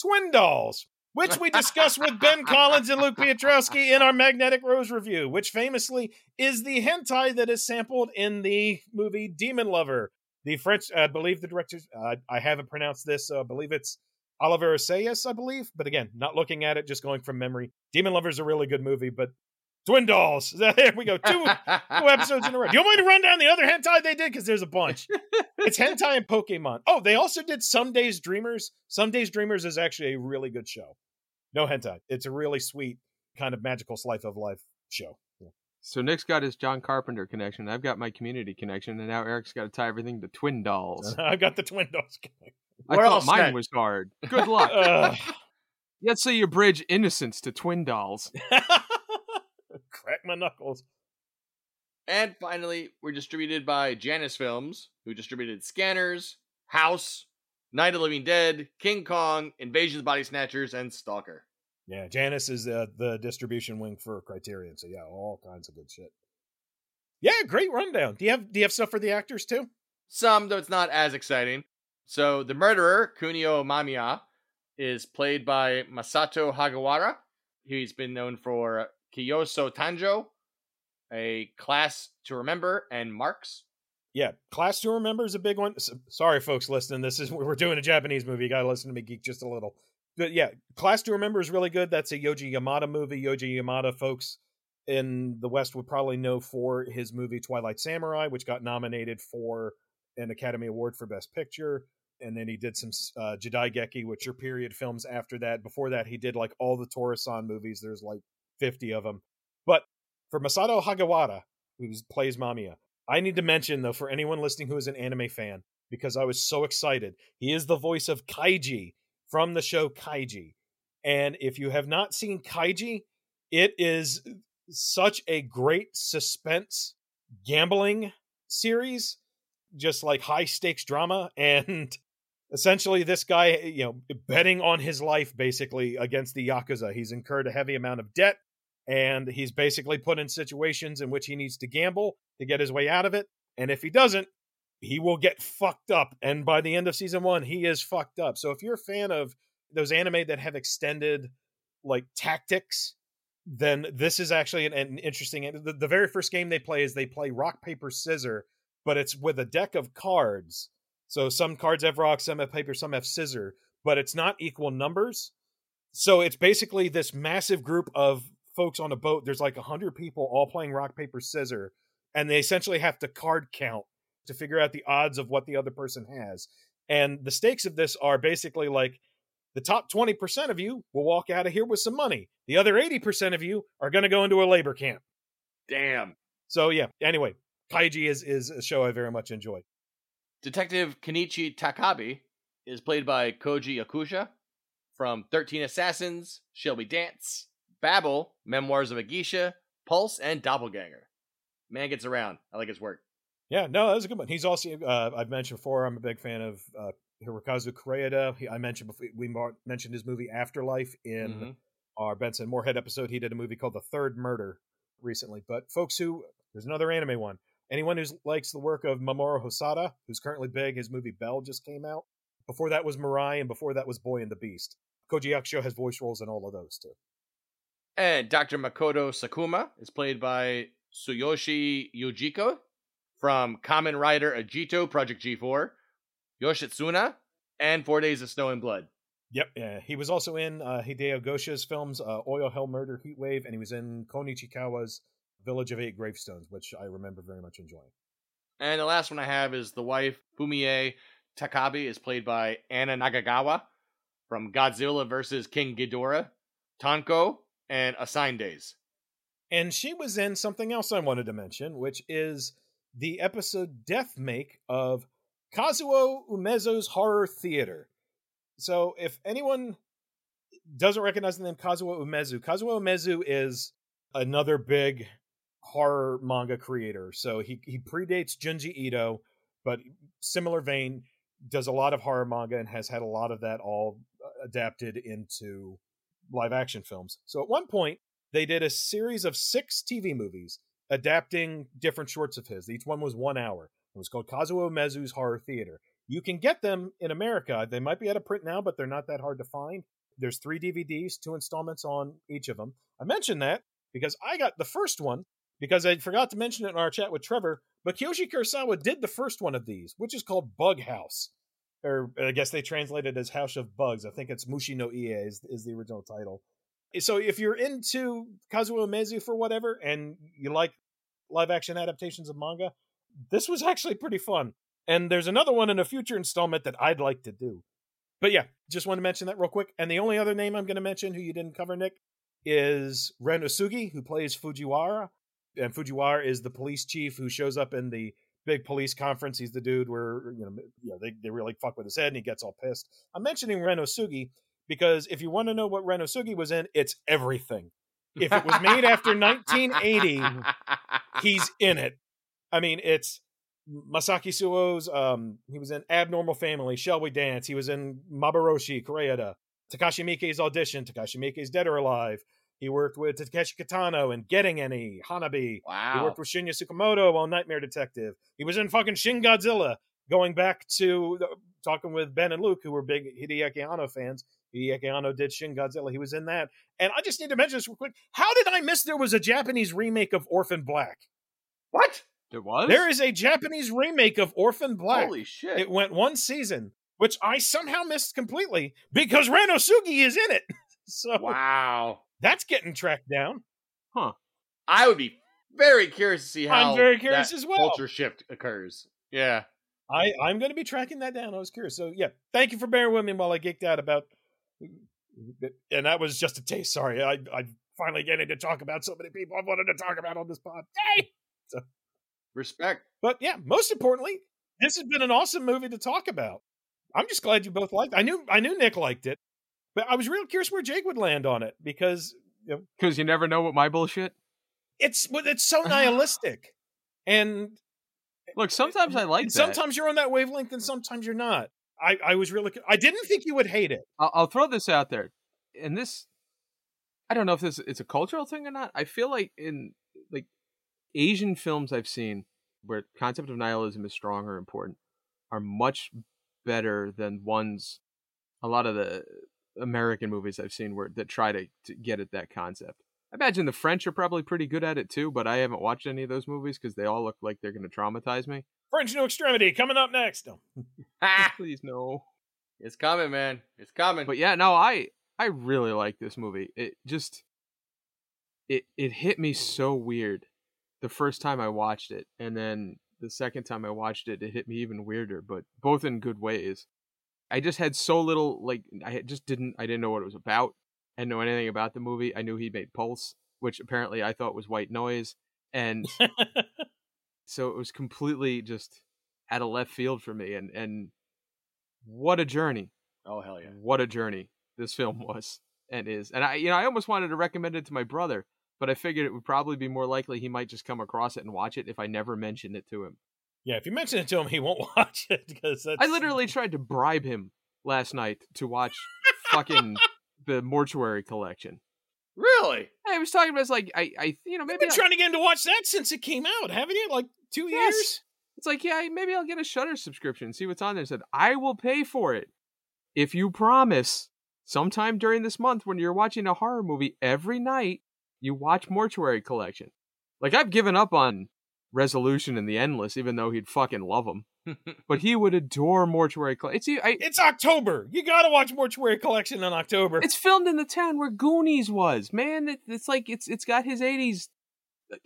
Twin Dolls, which we discussed with Ben Collins and Luke Piotrowski in our Magnetic Rose review, which famously is the hentai that is sampled in the movie Demonlover. The French, I believe the director, uh, I haven't pronounced this, so I believe it's Olivier Assayas, I believe. But again, not looking at it, just going from memory. Demonlover is a really good movie, but Twin Dolls. There we go. Two, two episodes in a row. Do you want me to run down the other hentai they did? Because there's a bunch. it's hentai and Pokemon. Oh, they also did Someday's Dreamers. Someday's Dreamers is actually a really good show. No hentai. It's a really sweet kind of magical slice of life show. Yeah. So Nick's got his John Carpenter connection. I've got my community connection, and now Eric's got to tie everything to twin dolls. I've got the Twin Dolls. I We're all thought mine set. was hard. Good luck. Ugh. Let's say you bridge innocence to twin dolls. Crack my knuckles. And finally, we're distributed by Janus Films, who distributed Scanners, House, Night of the Living Dead, King Kong, Invasion of the Body Snatchers, and Stalker. Yeah, Janus is uh, the distribution wing for Criterion. So yeah, all kinds of good shit. Yeah, great rundown. Do you have do you have stuff for the actors too? Some, though it's not as exciting. So the murderer, Kunio Mamiya, is played by Masato Hagiwara. He's been known for Kiyoso Tanjo, A Class to Remember, and Marks. Yeah, Class to Remember is a big one. Sorry, folks listening. This is we're doing a Japanese movie. You got to listen to me geek just a little. but yeah, Class to Remember is really good. That's a Yoji Yamada movie. Yoji Yamada, folks in the West would probably know for his movie Twilight Samurai, which got nominated for an Academy Award for Best Picture. And then he did some uh, Jidaigeki, which are period films after that. Before that, he did like all the Tora-san movies. There's like 50 of them. But for Masato Hagiwara, who plays Mamiya, I need to mention, though, for anyone listening who is an anime fan, because I was so excited, he is the voice of Kaiji from the show Kaiji. And if you have not seen Kaiji, it is such a great suspense gambling series, just like high stakes drama. And essentially, this guy, you know, betting on his life basically against the Yakuza. He's incurred a heavy amount of debt and he's basically put in situations in which he needs to gamble to get his way out of it. And if he doesn't, he will get fucked up. And by the end of season one, he is fucked up. So if you're a fan of those anime that have extended like tactics, then this is actually an, an interesting. The, the very first game they play is they play rock paper scissor, but it's with a deck of cards. So some cards have rock, some have paper, some have scissor, but it's not equal numbers. So it's basically this massive group of folks on a boat. There's like a hundred people all playing rock paper scissor, and they essentially have to card count to figure out the odds of what the other person has. And the stakes of this are basically like the top 20% of you will walk out of here with some money. The other 80% of you are going to go into a labor camp. Damn. So yeah, anyway, Kaiji is is a show I very much enjoy. Detective Kenichi Takabe is played by Koji Yakusho from 13 Assassins, Shall We Dance, Babel, Memoirs of a Geisha, Pulse, and Doppelganger. Man gets around. I like his work. Yeah, no, that was a good one. He's also uh, I've mentioned before. I'm a big fan of uh, Hirokazu Koreeda. He, I mentioned before, we mentioned his movie Afterlife in mm-hmm. our Benson Moorhead episode. He did a movie called The Third Murder recently. But folks who there's another anime one. Anyone who likes the work of Mamoru Hosoda, who's currently big, his movie Bell just came out. Before that was Mirai, and before that was Boy and the Beast. Koji Yakusho has voice roles in all of those too. And Dr. Makoto Sakuma is played by Tsuyoshi Ujiki from Kamen Rider Agito Project G4, Yoshitsune, and Four Days of Snow and Blood. Yep, yeah. He was also in uh, Hideo Gosha's films uh, Oil, Hell, Murder, Heat Wave, and he was in Kon Ichikawa's Village of Eight Gravestones, which I remember very much enjoying. And the last one I have is the wife, Fumie Takabe, is played by Anna Nakagawa from Godzilla vs. King Ghidorah, Tonko, and Assigned Days. And she was in something else I wanted to mention, which is the episode Death Make of Kazuo Umezu's Horror Theater. So if anyone doesn't recognize the name Kazuo Umezu, Kazuo Umezu is another big horror manga creator. So he he predates Junji Ito, but similar vein, does a lot of horror manga and has had a lot of that all uh, adapted into live action films. So at one point, they did a series of six TV movies adapting different shorts of his. Each one was one hour. It was called Kazuo Umezu's Horror Theater. You can get them in America. They might be out of print now, but they're not that hard to find. There's three DVDs, two installments on each of them. I mentioned that because I got the first one because I forgot to mention it in our chat with Trevor. But Kiyoshi Kurosawa did the first one of these, which is called Bug House. Or I guess they translated as House of Bugs. I think it's Mushi no Ie is, is the original title. So if you're into Kazuo Umezu for whatever and you like live action adaptations of manga, this was actually pretty fun. And there's another one in a future installment that I'd like to do. But yeah, just want to mention that real quick. And the only other name I'm going to mention who you didn't cover, Nick, is Ren Osugi, who plays Fujiwara. And Fujiwara is the police chief who shows up in the big police conference. He's the dude where you know, you know they, they really fuck with his head and he gets all pissed. I'm mentioning Ren Osugi because if you want to know what Ren Osugi was in, it's everything. If it was made after 1980, he's in it. I mean, it's Masayuki Suo's. Um, he was in Abnormal Family, Shall We Dance? He was in Maboroshi, Koreeda. Takashi Miike's audition. Takashi Miike's Dead or Alive. He worked with Takeshi Kitano in Getting Any, Hanabi. Wow. He worked with Shinya Tsukamoto on Nightmare Detective. He was in fucking Shin Godzilla. Going back to the, talking with Ben and Luke, who were big Hideaki Anno fans. Hideaki Anno did Shin Godzilla. He was in that. And I just need to mention this real quick. How did I miss there was a Japanese remake of Orphan Black? What? There was. There is a Japanese remake of Orphan Black. Holy shit! It went one season. which I somehow missed completely because Ren Osugi is in it. So Wow. That's getting tracked down. Huh. I would be very curious to see how I'm very curious that as well. culture shift occurs. Yeah. I, I'm going to be tracking that down. I was curious. So, yeah, thank you for bearing with me while I geeked out about. And that was just a taste. Sorry. I, I finally getting to talk about so many people I've wanted to talk about on this pod. Yay! Respect. But yeah, most importantly, this has been an awesome movie to talk about. I'm just glad you both liked it. I knew I knew Nick liked it, but I was real curious where Jake would land on it because you know, Because you never know what my bullshit. it's well, it's so nihilistic. And Look, sometimes I like that. sometimes you're on that wavelength and sometimes you're not. I, I was really I didn't think you would hate it. I'll, I'll throw this out there, and this, I don't know if this it's a cultural thing or not. I feel like in like Asian films I've seen where concept of nihilism is strong or important are much better than ones. A lot of the American movies I've seen where that try to, to get at that concept. I imagine the French are probably pretty good at it too, but I haven't watched any of those movies because they all look like they're going to traumatize me. French New Extremity coming up next. No. Ah, Please no. it's coming, man. It's coming. But yeah, no, I I really like this movie. It just it it hit me so weird the first time I watched it, and then the second time I watched it, it hit me even weirder, but both in good ways. I just had so little like I just didn't I didn't know what it was about. I didn't know anything about the movie. I knew he made Pulse, which apparently I thought was white noise, and so it was completely just out of left field for me. And and what a journey! oh hell yeah. what a journey this film was and is. And I, you know, I almost wanted to recommend it to my brother, but I figured it would probably be more likely he might just come across it and watch it if I never mentioned it to him. Yeah, if you mention it to him, he won't watch it because that's I literally tried to bribe him last night to watch fucking the mortuary collection. Really? I was talking about it's like I, I, you know, maybe maybe been I- trying to get him to watch that since it came out, haven't you? Like two Yes. years. It's like, yeah, maybe I'll get a Shudder subscription, see what's on there. I said, I will pay for it if you promise sometime during this month when you're watching a horror movie every night, you watch Mortuary Collection. Like I've given up on Resolution and the Endless, even though he'd fucking love them. But he would adore Mortuary Collection. It's I, It's October. You got to watch Mortuary Collection in October. it's filmed in the town where Goonies was. Man, it, it's like it's it's got his '80s,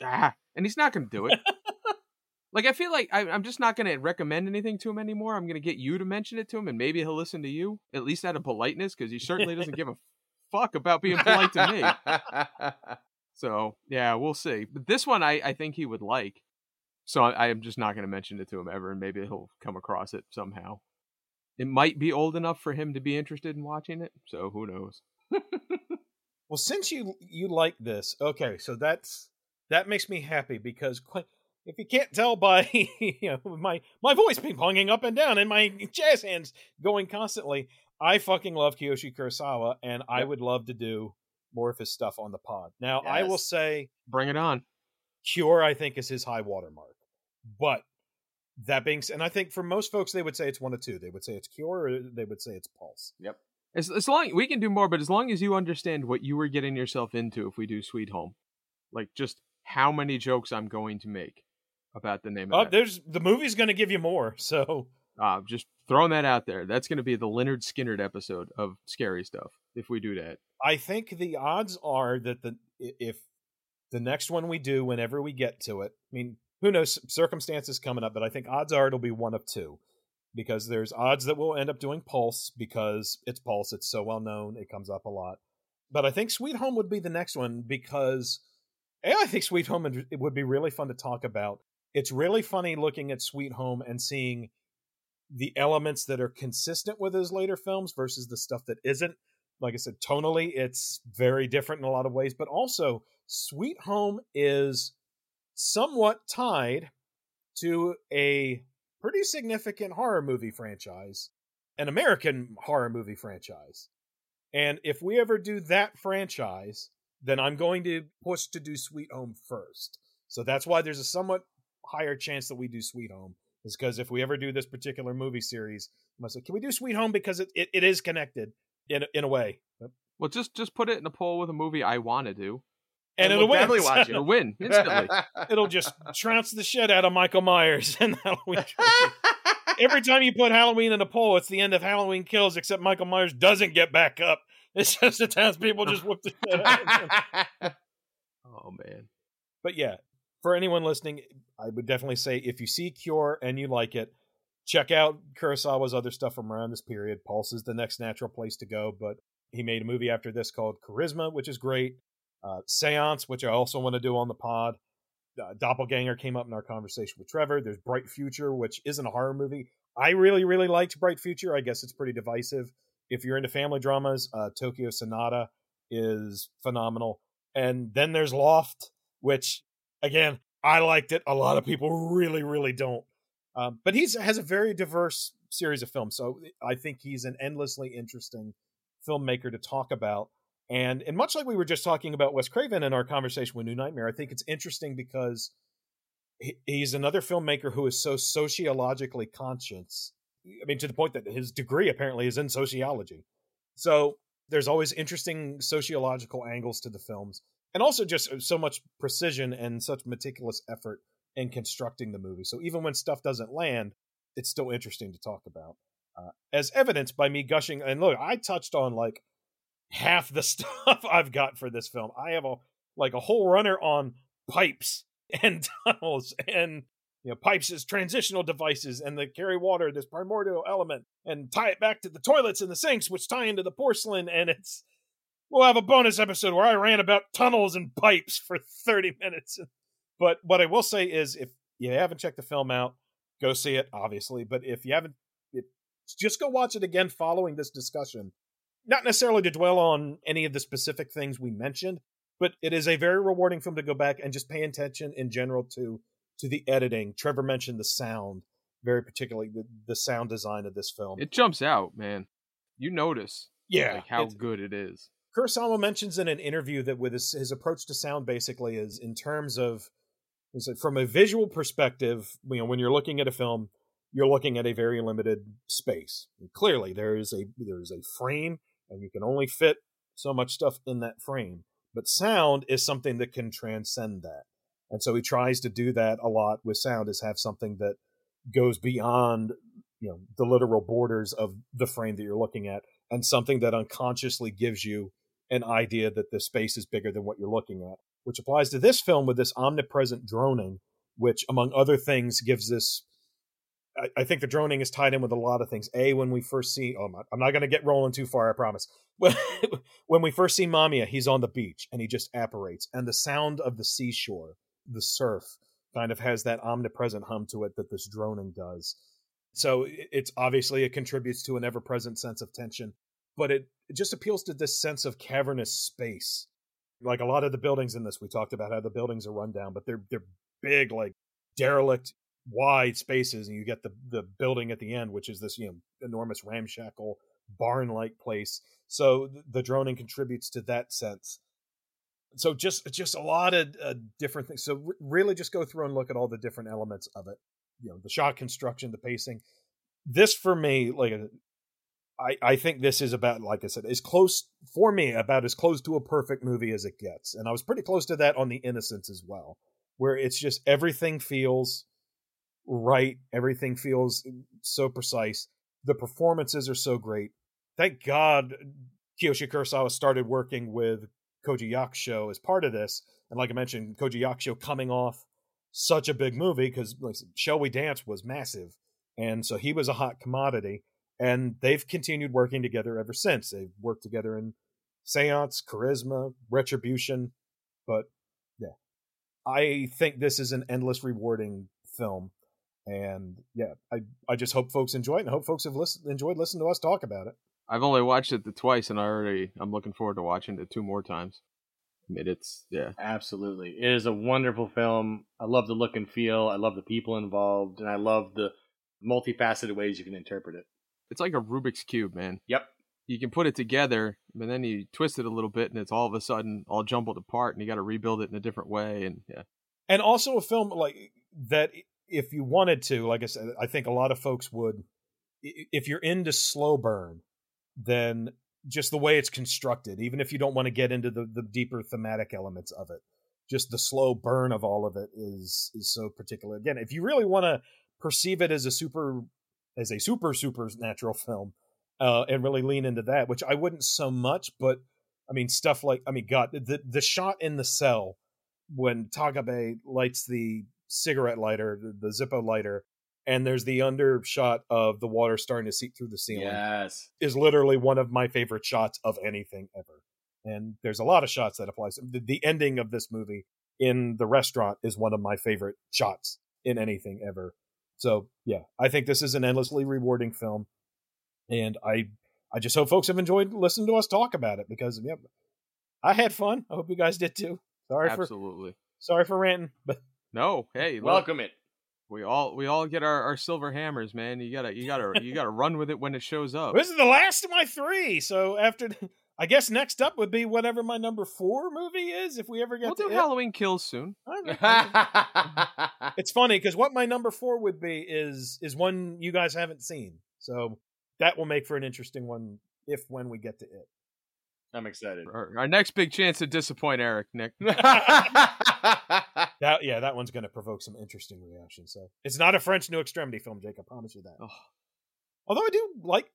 ah, and he's not going to do it. like I feel like I, I'm just not going to recommend anything to him anymore. I'm going to get you to mention it to him, and maybe he'll listen to you at least out of politeness, because he certainly doesn't give a fuck about being polite to me. So yeah, we'll see. But this one, I I think he would like. So I, I am just not going to mention it to him ever, and maybe he'll come across it somehow. It might be old enough for him to be interested in watching it, so who knows? Well, since you you like this, okay, so that's that makes me happy because qu- if you can't tell by you know my my voice ping ponging up and down and my jazz hands going constantly, I fucking love Kiyoshi Kurosawa, and I Yep. would love to do more of his stuff on the pod. Now, I will say Bring it on. Cure, I think, is his high watermark, but that being said, and I think for most folks they would say it's one of two. They would say it's Cure, or they would say it's Pulse. Yep. As, as long we can do more, but as long as you understand what you were getting yourself into, if we do Sweet Home, like just how many jokes I'm going to make about the name Oh, of that. there's the movie's going to give you more, so. Uh, just throwing that out there. That's going to be the Lynyrd Skynyrd episode of scary stuff if we do that. I think the odds are that the if the next one we do, whenever we get to it, I mean, who knows? Circumstances coming up, but I think odds are it'll be one of two, because there's odds that we'll end up doing Pulse because it's Pulse. It's so well known. It comes up a lot. But I think Sweet Home would be the next one because I think Sweet Home would be really fun to talk about. It's really funny looking at Sweet Home and seeing the elements that are consistent with his later films versus the stuff that isn't like I said, tonally, it's very different in a lot of ways, but also Sweet Home is somewhat tied to a pretty significant horror movie franchise, an American horror movie franchise. And if we ever do that franchise, then I'm going to push to do Sweet Home first. So that's why there's a somewhat higher chance that we do Sweet Home, is because if we ever do this particular movie series, I must say, can we do Sweet Home because it, it, it is connected in in a way, Well, just just put it in a poll with a movie I want to do. And, And it'll we'll win. definitely watch it. It'll win instantly. it'll just trounce the shit out of Michael Myers and Halloween. every time you put Halloween in a poll, it's the end of Halloween Kills, except Michael Myers doesn't get back up. It's just the townspeople just whoop the shit out of him. Oh man. But yeah, for anyone listening, I would definitely say if you see Cure and you like it, check out Kurosawa's other stuff from around this period. Pulse is the next natural place to go, but he made a movie after this called Charisma, which is great. Uh, Seance, which I also want to do on the pod. Uh, Doppelganger came up in our conversation with Trevor. There's Bright Future, which isn't a horror movie. I really, really liked Bright Future. I guess it's pretty divisive. If you're into family dramas, uh, Tokyo Sonata is phenomenal. And then there's Loft, which, again, I liked it. A lot of people really, really don't. Um, but he's has a very diverse series of films, so I think he's an endlessly interesting filmmaker to talk about. And and much like we were just talking about Wes Craven in our conversation with New Nightmare, I think it's interesting because he, he's another filmmaker who is so sociologically conscious. I mean, to the point that his degree apparently is in sociology. So there's always interesting sociological angles to the films, and also just so much precision and such meticulous effort in constructing the movie. So even when stuff doesn't land, it's still interesting to talk about. Uh, as evidenced by me gushing, and look, I touched on like half the stuff I've got for this film. I have a like a whole runner on pipes and tunnels and you know pipes as transitional devices and the carry water this primordial element and tie it back to the toilets and the sinks which tie into the porcelain and it's we'll have a bonus episode where I ran about tunnels and pipes for 30 minutes. But what I will say is if you haven't checked the film out, go see it obviously, but if you haven't it, just go watch it again following this discussion not necessarily to dwell on any of the specific things we mentioned, but it is a very rewarding film to go back and just pay attention in general to to the editing. Trevor mentioned the sound, very particularly the, the sound design of this film. It jumps out, man. You notice yeah, like how good it is. Kurosawa mentions in an interview that with his, his approach to sound basically is in terms of is that from a visual perspective, you know, when you're looking at a film, you're looking at a very limited space. And clearly, there is a there is a frame, and you can only fit so much stuff in that frame. But sound is something that can transcend that, and so he tries to do that a lot with sound. Is have something that goes beyond you know the literal borders of the frame that you're looking at, and something that unconsciously gives you an idea that the space is bigger than what you're looking at, which applies to this film with this omnipresent droning, which, among other things, gives this. I, I think the droning is tied in with a lot of things. A, when we first see, oh, I'm not, not going to get rolling too far, I promise. when we first see Mamiya, he's on the beach and he just apparates, and the sound of the seashore, the surf, kind of has that omnipresent hum to it that this droning does. So it's obviously it contributes to an ever present sense of tension, but it, it just appeals to this sense of cavernous space. Like a lot of the buildings in this, we talked about how the buildings are run down, but they're they're big, like derelict, wide spaces, and you get the the building at the end, which is this you know enormous ramshackle barn like place. So th- the droning contributes to that sense. So just just a lot of uh, different things. So re- really, just go through and look at all the different elements of it. You know, the shot construction, the pacing. This for me, like I, I think this is about, like I said, as close for me about as close to a perfect movie as it gets, and I was pretty close to that on The Innocents as well, where it's just everything feels right, everything feels so precise, the performances are so great. Thank God uh, Kiyoshi Kurosawa started working with Koji Yakusho as part of this, and like I mentioned, Koji Yakusho coming off such a big movie because like, Shall We Dance was massive, and so he was a hot commodity and they've continued working together ever since. They've worked together in Seance, Charisma, Retribution, but yeah, I think this is an endless rewarding film, and yeah, I I just hope folks enjoy it, and I hope folks have listened, enjoyed listening to us talk about it. I've only watched it the twice, and I already I'm looking forward to watching it two more times. I mean, it's yeah, Absolutely. It is a wonderful film. I love the look and feel. I love the people involved, and I love the multifaceted ways you can interpret it. it's like a Rubik's cube, man. Yep. You can put it together, but then you twist it a little bit, and it's all of a sudden all jumbled apart, and you got to rebuild it in a different way. And yeah, and also a film like that if you wanted to like i said i think a lot of folks would if you're into slow burn then just the way it's constructed even if you don't want to get into the, the deeper thematic elements of it just the slow burn of all of it is is so particular. Again if you really want to perceive it as a super as a super supernatural film, uh, and really lean into that, which I wouldn't so much, but I mean stuff like I mean, God, the the shot in the cell when Takabe lights the cigarette lighter, the, the Zippo lighter, and there's the undershot of the water starting to seep through the ceiling Yes. is literally one of my favorite shots of anything ever. And there's a lot of shots that applies. The, the ending of this movie in the restaurant is one of my favorite shots in anything ever. So yeah, I think this is an endlessly rewarding film, and I I just hope folks have enjoyed listening to us talk about it because yeah, I had fun. I hope you guys did too. Sorry for Absolutely. sorry for ranting, but No, hey, look, Welcome it. we all we all get our, our silver hammers, man. You gotta you gotta you gotta run with it when it shows up. this is the last of my three. So after, I guess next up would be whatever my number four movie is if we ever get We'll to do it. Halloween Kills soon. It's funny because what my number four would be is is one you guys haven't seen, so that will make for an interesting one if when we get to it. I'm excited. Our, our next big chance to disappoint Eric, Nick. That yeah, that one's going to provoke some interesting reactions. So it's not a French New Extremity film, Jake. I promise you that. Oh. Although I do like,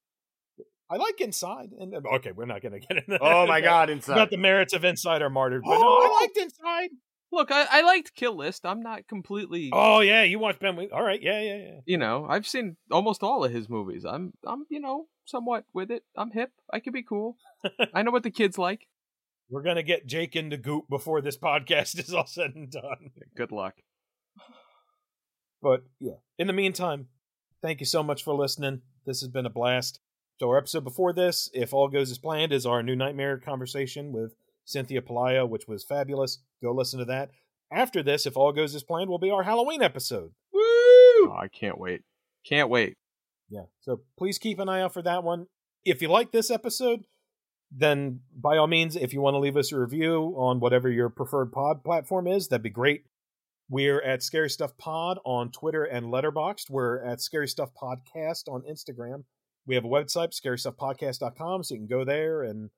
I like Inside, and uh, okay, we're not going to get into. oh my god, about inside. the merits of Inside are martyred, but no, oh, I liked Inside. Look, I, I liked Kill List. I'm not completely Oh yeah, you watched Ben. Wheatley. All right, yeah, yeah, yeah. you know, I've seen almost all of his movies. I'm I'm, you know, somewhat with it. I'm hip. I can be cool. I know what the kids like. We're gonna get Jake into Goop before this podcast is all said and done. Good luck. But yeah, in the meantime, thank you so much for listening. This has been a blast. So our episode before this, if all goes as planned, is our new nightmare conversation with Cynthia Palaya, which was fabulous. Go listen to that. After this, if all goes as planned, will be our Halloween episode. Woo! Oh, I can't wait. Can't wait. Yeah. So please keep an eye out for that one. If you like this episode, then by all means, if you want to leave us a review on whatever your preferred pod platform is, that'd be great. We're at Scary Stuff Pod on Twitter and Letterboxd. We're at Scary Stuff Podcast on Instagram. We have a website, scarystuffpodcast.com, so you can go there and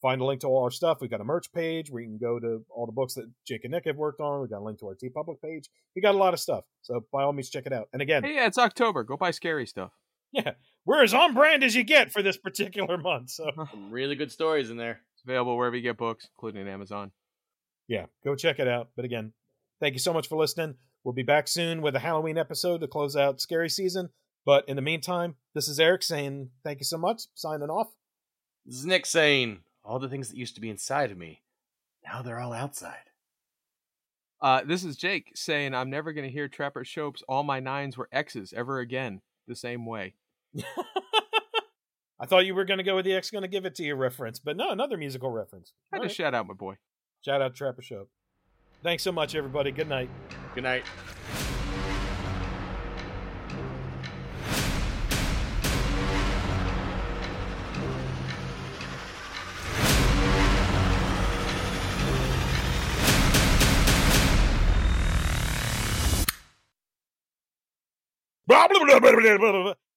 find a link to all our stuff. We've got a merch page where you can go to all the books that Jake and Nick have worked on. We've got a link to our TeePublic page. We got a lot of stuff. So by all means, check it out. And again, Hey, yeah, it's October. Go buy scary stuff. yeah, we're as on brand as you get for this particular month. So Some really good stories in there. It's available wherever you get books, including Amazon. yeah, go check it out. But again, thank you so much for listening. We'll be back soon with a Halloween episode to close out scary season. But in the meantime, this is Eric saying thank you so much. Signing off. This is Nick saying, all the things that used to be inside of me, now they're all outside. Uh, this is Jake saying I'm never going to hear Trapper Schoepp's All My Nines Were X's ever again the same way. I thought you were going to go with the X going to give it to you reference, but no, another musical reference. I had All to right. shout out my boy. Shout out Trapper Show. Thanks so much, everybody. Good night. Good night. Blah, blah, blah, blah, blah, blah, blah.